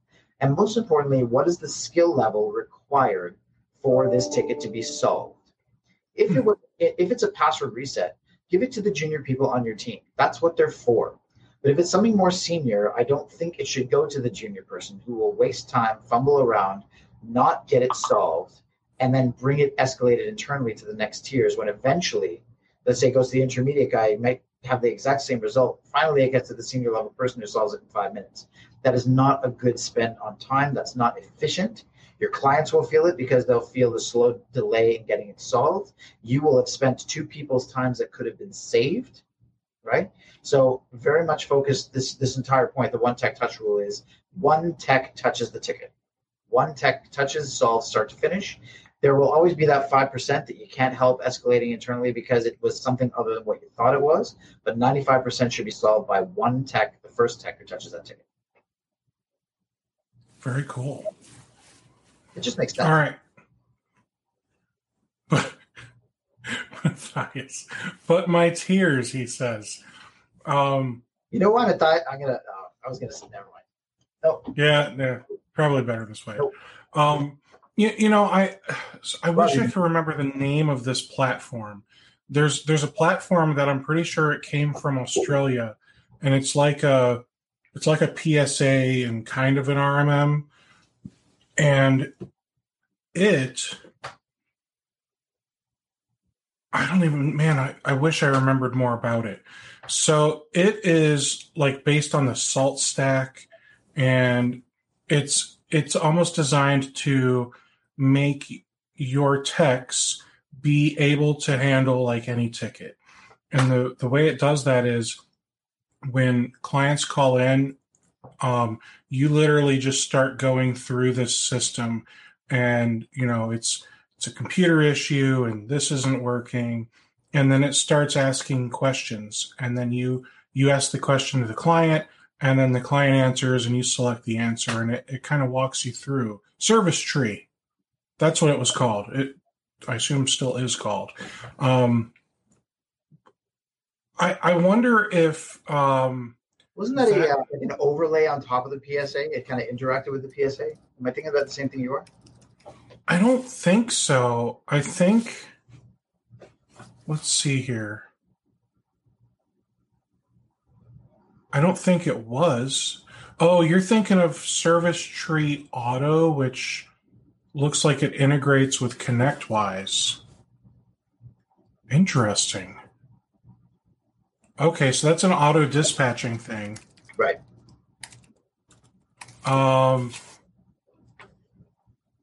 And most importantly, what is the skill level required for this ticket to be solved? If it hmm. was, if it's a password reset, give it to the junior people on your team. That's what they're for. But if it's something more senior, I don't think it should go to the junior person who will waste time, fumble around, not get it solved, and then bring it escalated internally to the next tiers when eventually, let's say it goes to the intermediate guy, might have the exact same result. Finally, it gets to the senior level person who solves it in five minutes. That is not a good spend on time. That's not efficient. Your clients will feel it because they'll feel the slow delay in getting it solved. You will have spent two people's times that could have been saved, right? So very much focused this this entire point. The one tech touch rule is one tech touches the ticket. One tech touches solves start to finish. There will always be that five percent that you can't help escalating internally because it was something other than what you thought it was. But ninety five percent should be solved by one tech, the first tech who touches that ticket. Very cool. It just makes sense. All right. But Matthias. But my tears, he says. Um, You know what? I thought I'm gonna. Uh, I was gonna. Say never mind. No. yeah, yeah, probably better this way. Nope. Um, you, you know, I I wish I could remember the name of this platform. There's there's a platform that I'm pretty sure it came from Australia, and it's like a it's like a PSA and kind of an RMM, and it. I don't even man, I, I wish I remembered more about it. So it is like based on the SaltStack and it's it's almost designed to make your techs be able to handle like any ticket. And the, the way it does that is when clients call in, um, you literally just start going through this system and you know it's it's a computer issue and this isn't working. And then it starts asking questions and then you you ask the question to the client and then the client answers and you select the answer and it, it kind of walks you through. Service tree that's what it was called it i assume still is called um i i wonder if um Wasn't that Is a that- uh, an overlay on top of the PSA? It kind of interacted with the PSA. Am I thinking about the same thing you are? I don't think so. I think. Let's see here. I don't think it was. Oh, you're thinking of Service Tree Auto, which looks like it integrates with ConnectWise. Interesting. Okay, so that's an auto dispatching thing. Right. Um,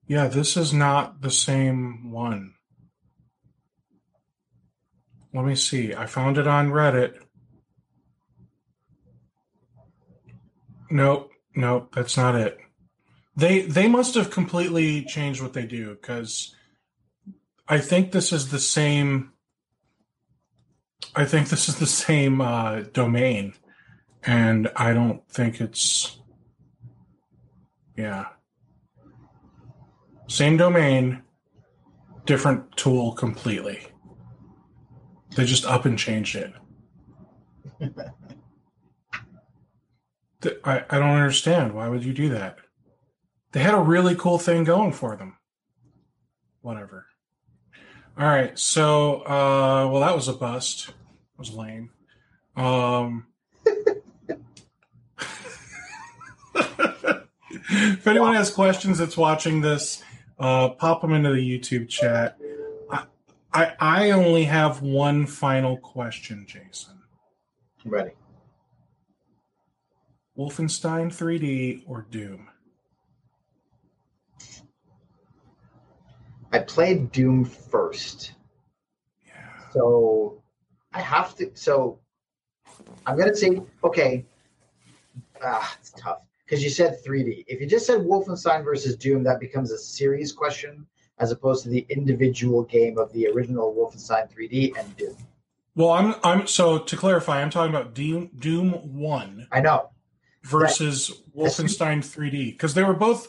yeah, this is not the same one. Let me see. I found it on Reddit. Nope, nope, that's not it. They they must have completely changed what they do because I think this is the same. I think this is the same uh, domain, and I don't think it's. Yeah. Same domain, different tool completely. They just up and changed it. I, I don't understand. Why would you do that? They had a really cool thing going for them. Whatever. All right. So, uh, well, that was a bust. It was lame. Um, if anyone has questions that's watching this, uh, pop them into the YouTube chat. I, I, I only have one final question, Jason. I'm ready. Wolfenstein 3D or Doom? I played Doom first, Yeah. so I have to. So I'm gonna say okay. Ah, it's tough because you said 3D. If you just said Wolfenstein versus Doom, that becomes a series question as opposed to the individual game of the original Wolfenstein 3D and Doom. Well, I'm I'm so to clarify, I'm talking about Doom Doom 1 I know. versus Wolfenstein 3D because they were both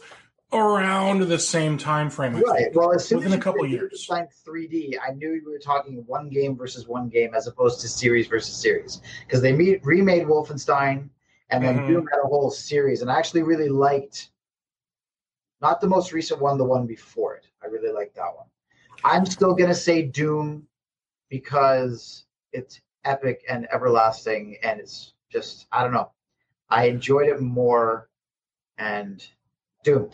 around the same time frame. I Right. think. Well, as soon Within as a couple years. Wolfenstein 3D, I knew we were talking one game versus one game as opposed to series versus series because they me- remade Wolfenstein and then Mhm. Doom had a whole series, and I actually really liked not the most recent one, the one before it. I really liked that one. I'm still gonna say Doom because it's epic and everlasting, and it's just I don't know. I enjoyed it more, and Doom.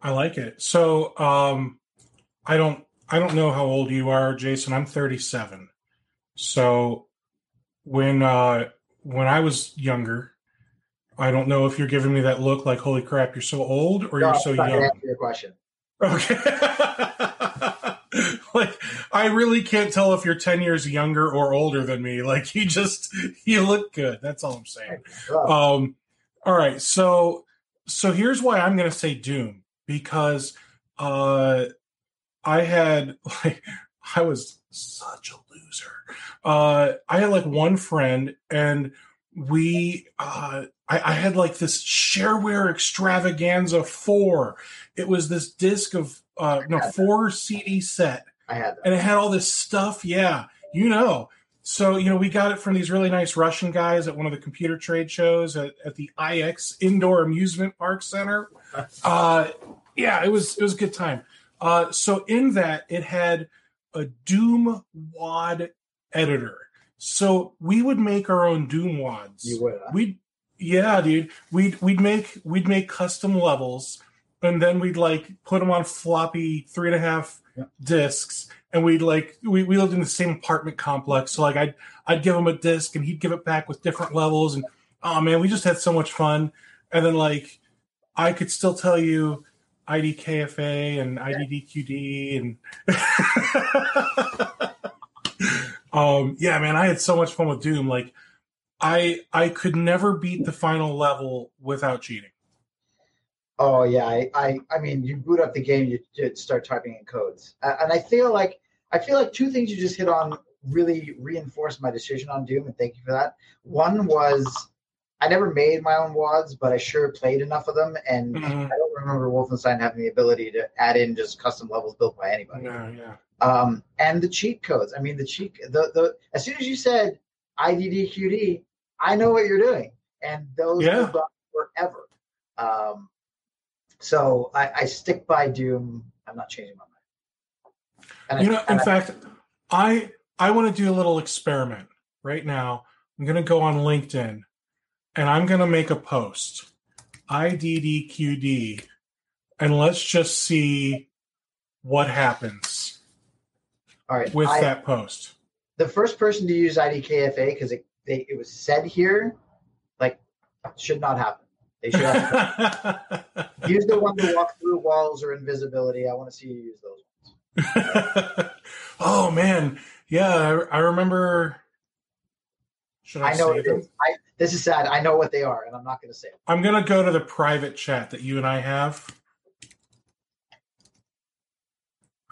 I like it. So, um, I don't, I don't know how old you are, Jason. I'm 37. So, when uh, when I was younger, I don't know if you're giving me that look like, "Holy crap, you're so old," or No, you're so young. your question. Okay. like, I really can't tell if you're 10 years younger or older than me. Like, you just, you look good. That's all I'm saying. Um, all right, so so here's why I'm going to say Doom because uh, I had like I was such a loser. Uh, I had like one friend, and we uh, I, I had like this shareware extravaganza four. It was this disc of uh, no four CD set, I had that. and it had all this stuff. Yeah, you know. So you know, we got it from these really nice Russian guys at one of the computer trade shows at, at the IX Indoor Amusement Park Center. Uh, yeah, it was it was a good time. Uh, so in that, it had a Doom WAD editor. So we would make our own Doom WADs. You would. Huh? We'd yeah, dude. We'd we'd make we'd make custom levels, and then we'd like put them on floppy three and a half Yeah. discs, and we'd like we, we lived in the same apartment complex. So like I'd I'd give him a disc, and he'd give it back with different levels, and oh man, we just had so much fun. And then like I could still tell you IDKFA and IDDQD and um yeah man i had so much fun with doom like i i could never beat the final level without cheating Oh yeah, I, I, I mean, you boot up the game, you, you start typing in codes, uh, and I feel like I feel like two things you just hit on really reinforced my decision on Doom, and thank you for that. One was I never made my own wads, but I sure played enough of them, and Mhm. I don't remember Wolfenstein having the ability to add in just custom levels built by anybody. yeah yeah Um, and the cheat codes. I mean, the cheat the the as soon as you said IDDQD, I know what you're doing, and those Yeah. go forever. Um, so I, I stick by Doom. I'm not changing my mind. And I- you know in I- fact i i want to do a little experiment right now i'm going to go on linkedin and i'm going to make a post iddqd and let's just see what happens all right, with I- that post the first person to use IDKFA because it they, it was said here, like should not happen. They should have use the one to walk through walls or invisibility. I want to see you use those. oh man, yeah, I, I remember. Should I, I know is. I, this is sad. I know what they are, and I'm not going to say it. I'm gonna go to the private chat that you and I have.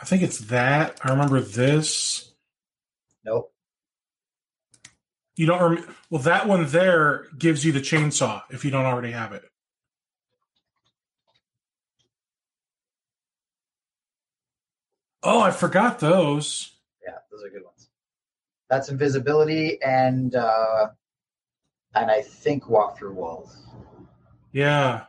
I think it's that. I remember this. Nope. You don't rem- well that one there gives you the chainsaw if you don't already have it. Oh, I forgot those. Yeah, those are good ones. That's invisibility and uh, and I think walk through walls. Yeah.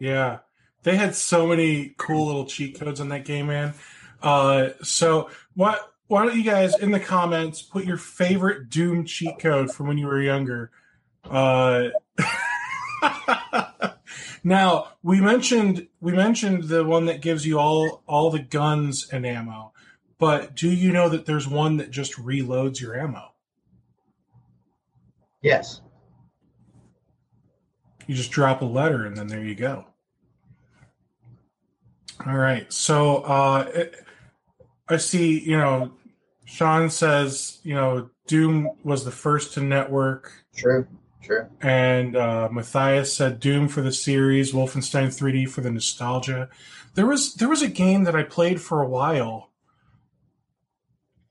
Yeah. They had so many cool little cheat codes in that game, man. Uh, so what why don't you guys in the comments put your favorite Doom cheat code from when you were younger? Uh, now we mentioned we mentioned the one that gives you all all the guns and ammo, but do you know that there's one that just reloads your ammo? Yes. You just drop a letter and then there you go. All right. So uh, it, I see, you know, Sean says, you know, Doom was the first to network, True. True. and uh, Matthias said Doom for the series, Wolfenstein 3D for the nostalgia. There was there was a game that I played for a while.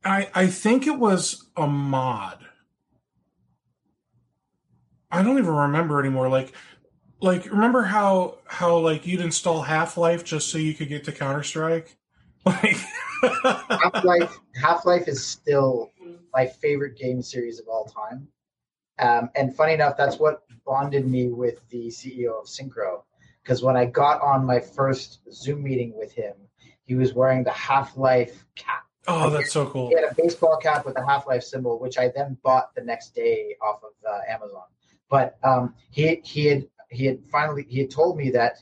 I I think it was a mod. I don't even remember anymore. Like like remember how how like you'd install Half Life just so you could get to Counter Strike? Like Half Life. Half Life is still my favorite game series of all time. Um, and funny enough, that's what bonded me with the CEO of Syncro. Because when I got on my first Zoom meeting with him, he was wearing the Half Life cap. Oh, that's so cool. He had a baseball cap with a Half Life symbol, which I then bought the next day off of uh, Amazon. But um, he he had he had finally he had told me that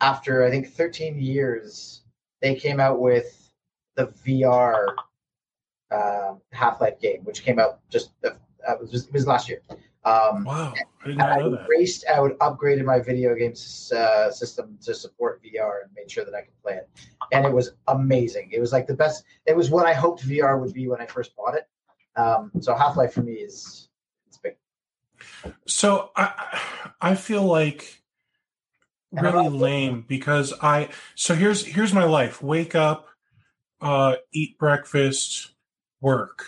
after I think 13 years, they came out with the VR uh, Half Life game, which came out just uh, it was, it was last year. Um, Wow, I did and not I raced out, upgraded my video game uh, system to support VR, and made sure that I could play it. And it was amazing. It was like the best. It was what I hoped VR would be when I first bought it. Um, so Half Life for me is it's big. So I I feel like really lame because I so here's here's my life. Wake up, uh, eat breakfast, work,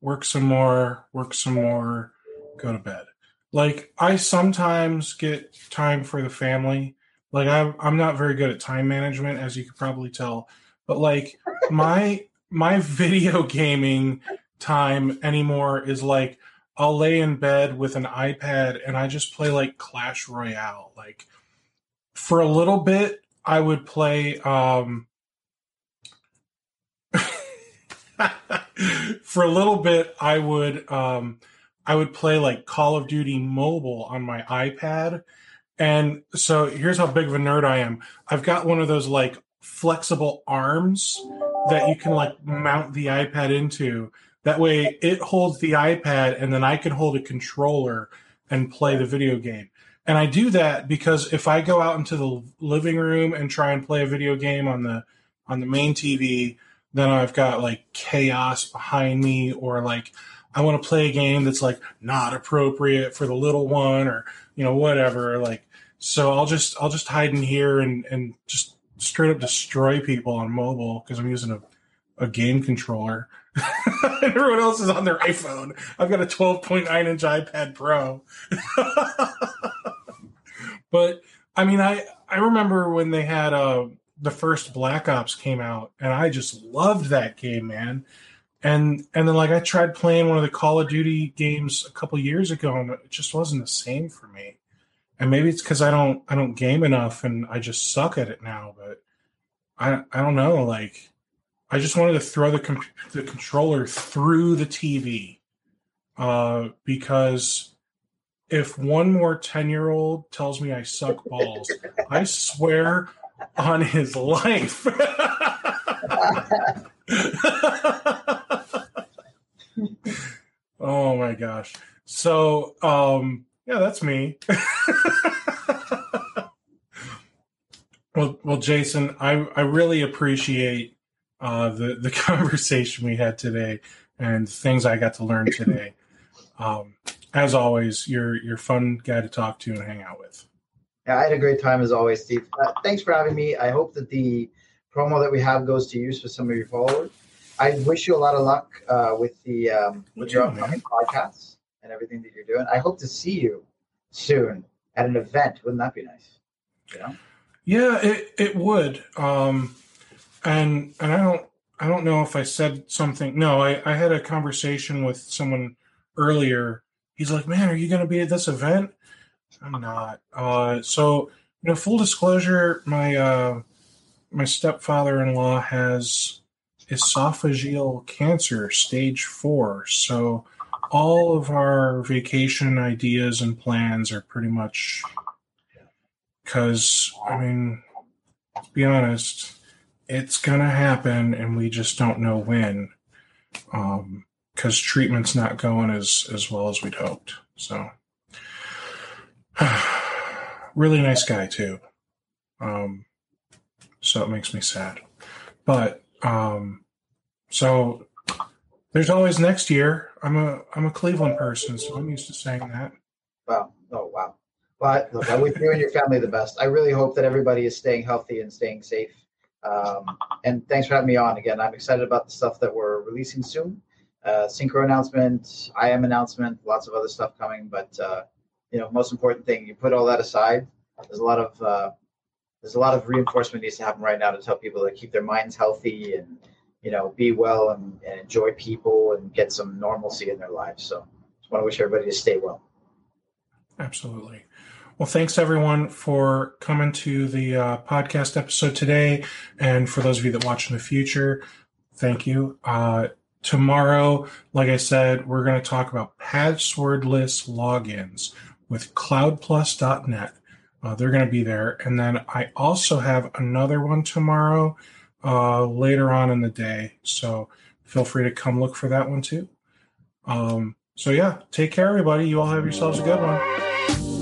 work some more, work some more, go to bed. Like I sometimes get time for the family. Like I'm I'm not very good at time management, as you could probably tell but like my my video gaming time anymore is like I'll lay in bed with an iPad and I just play like Clash Royale. Like for a little bit, I would play um for a little bit I would um I would play like Call of Duty mobile on my iPad. And so here's how big of a nerd I am. I've got one of those like flexible arms that you can like mount the iPad into. That way it holds the iPad and then I can hold a controller and play the video game. And I do that because if I go out into the living room and try and play a video game on the on the main TV, then I've got like chaos behind me or like I want to play a game that's like not appropriate for the little one or you know whatever like so I'll just I'll just hide in here and and just straight up destroy people on mobile because I'm using a a game controller. Everyone else is on their iPhone. I've got a 12.9 inch iPad Pro. but I mean, I I remember when they had uh the first Black Ops came out, and I just loved that game, man. And and then like I tried playing one of the Call of Duty games a couple years ago, and it just wasn't the same for me. And maybe it's because I don't I don't game enough, and I just suck at it now. But I I don't know, like I just wanted to throw the com- the controller through the TV uh, because if one more ten year old tells me I suck balls, I swear on his life. oh my gosh! So um, yeah, that's me. well, well, Jason, I I really appreciate uh, the the conversation we had today and things I got to learn today. Um, as always, you're you're fun guy to talk to and hang out with. Yeah, I had a great time as always, Steve. Uh, thanks for having me. I hope that the promo that we have goes to use for some of your followers. I wish you a lot of luck uh, with the um, with your upcoming podcasts and everything that you're doing. I hope to see you soon at an event. Wouldn't that be nice? You know? Yeah, it it would. Um, and and I don't I don't know if I said something. No, I, I had a conversation with someone earlier. He's like, "Man, are you going to be at this event?" I'm not. Uh, so you know, full disclosure, my uh, my stepfather-in-law has esophageal cancer, stage four. So all of our vacation ideas and plans are pretty much because I mean, to be honest, it's gonna happen, and we just don't know when. Um, because treatment's not going as as well as we'd hoped. So, really nice guy too. Um, so it makes me sad, but um, so there's always next year. I'm a I'm a Cleveland person, so I'm used to saying that. Wow! Oh wow! But look, I wish you and your family the best. I really hope that everybody is staying healthy and staying safe um, and thanks for having me on again. I'm excited about the stuff that we're releasing soon. Uh, Syncro announcement, IM announcement, lots of other stuff coming. But uh, you know, most important thing, you put all that aside. There's a lot of uh, there's a lot of reinforcement needs to happen right now to tell people to keep their minds healthy and you know be well and, and enjoy people and get some normalcy in their lives. So just want to wish everybody to stay well. Absolutely. Well, thanks everyone for coming to the uh, podcast episode today. And for those of you that watch in the future, thank you. Uh, tomorrow, like I said, we're going to talk about passwordless logins with cloudplus.net. Uh, they're going to be there. And then I also have another one tomorrow uh, later on in the day. So feel free to come look for that one too. Um, so, yeah, take care, everybody. You all have yourselves a good one.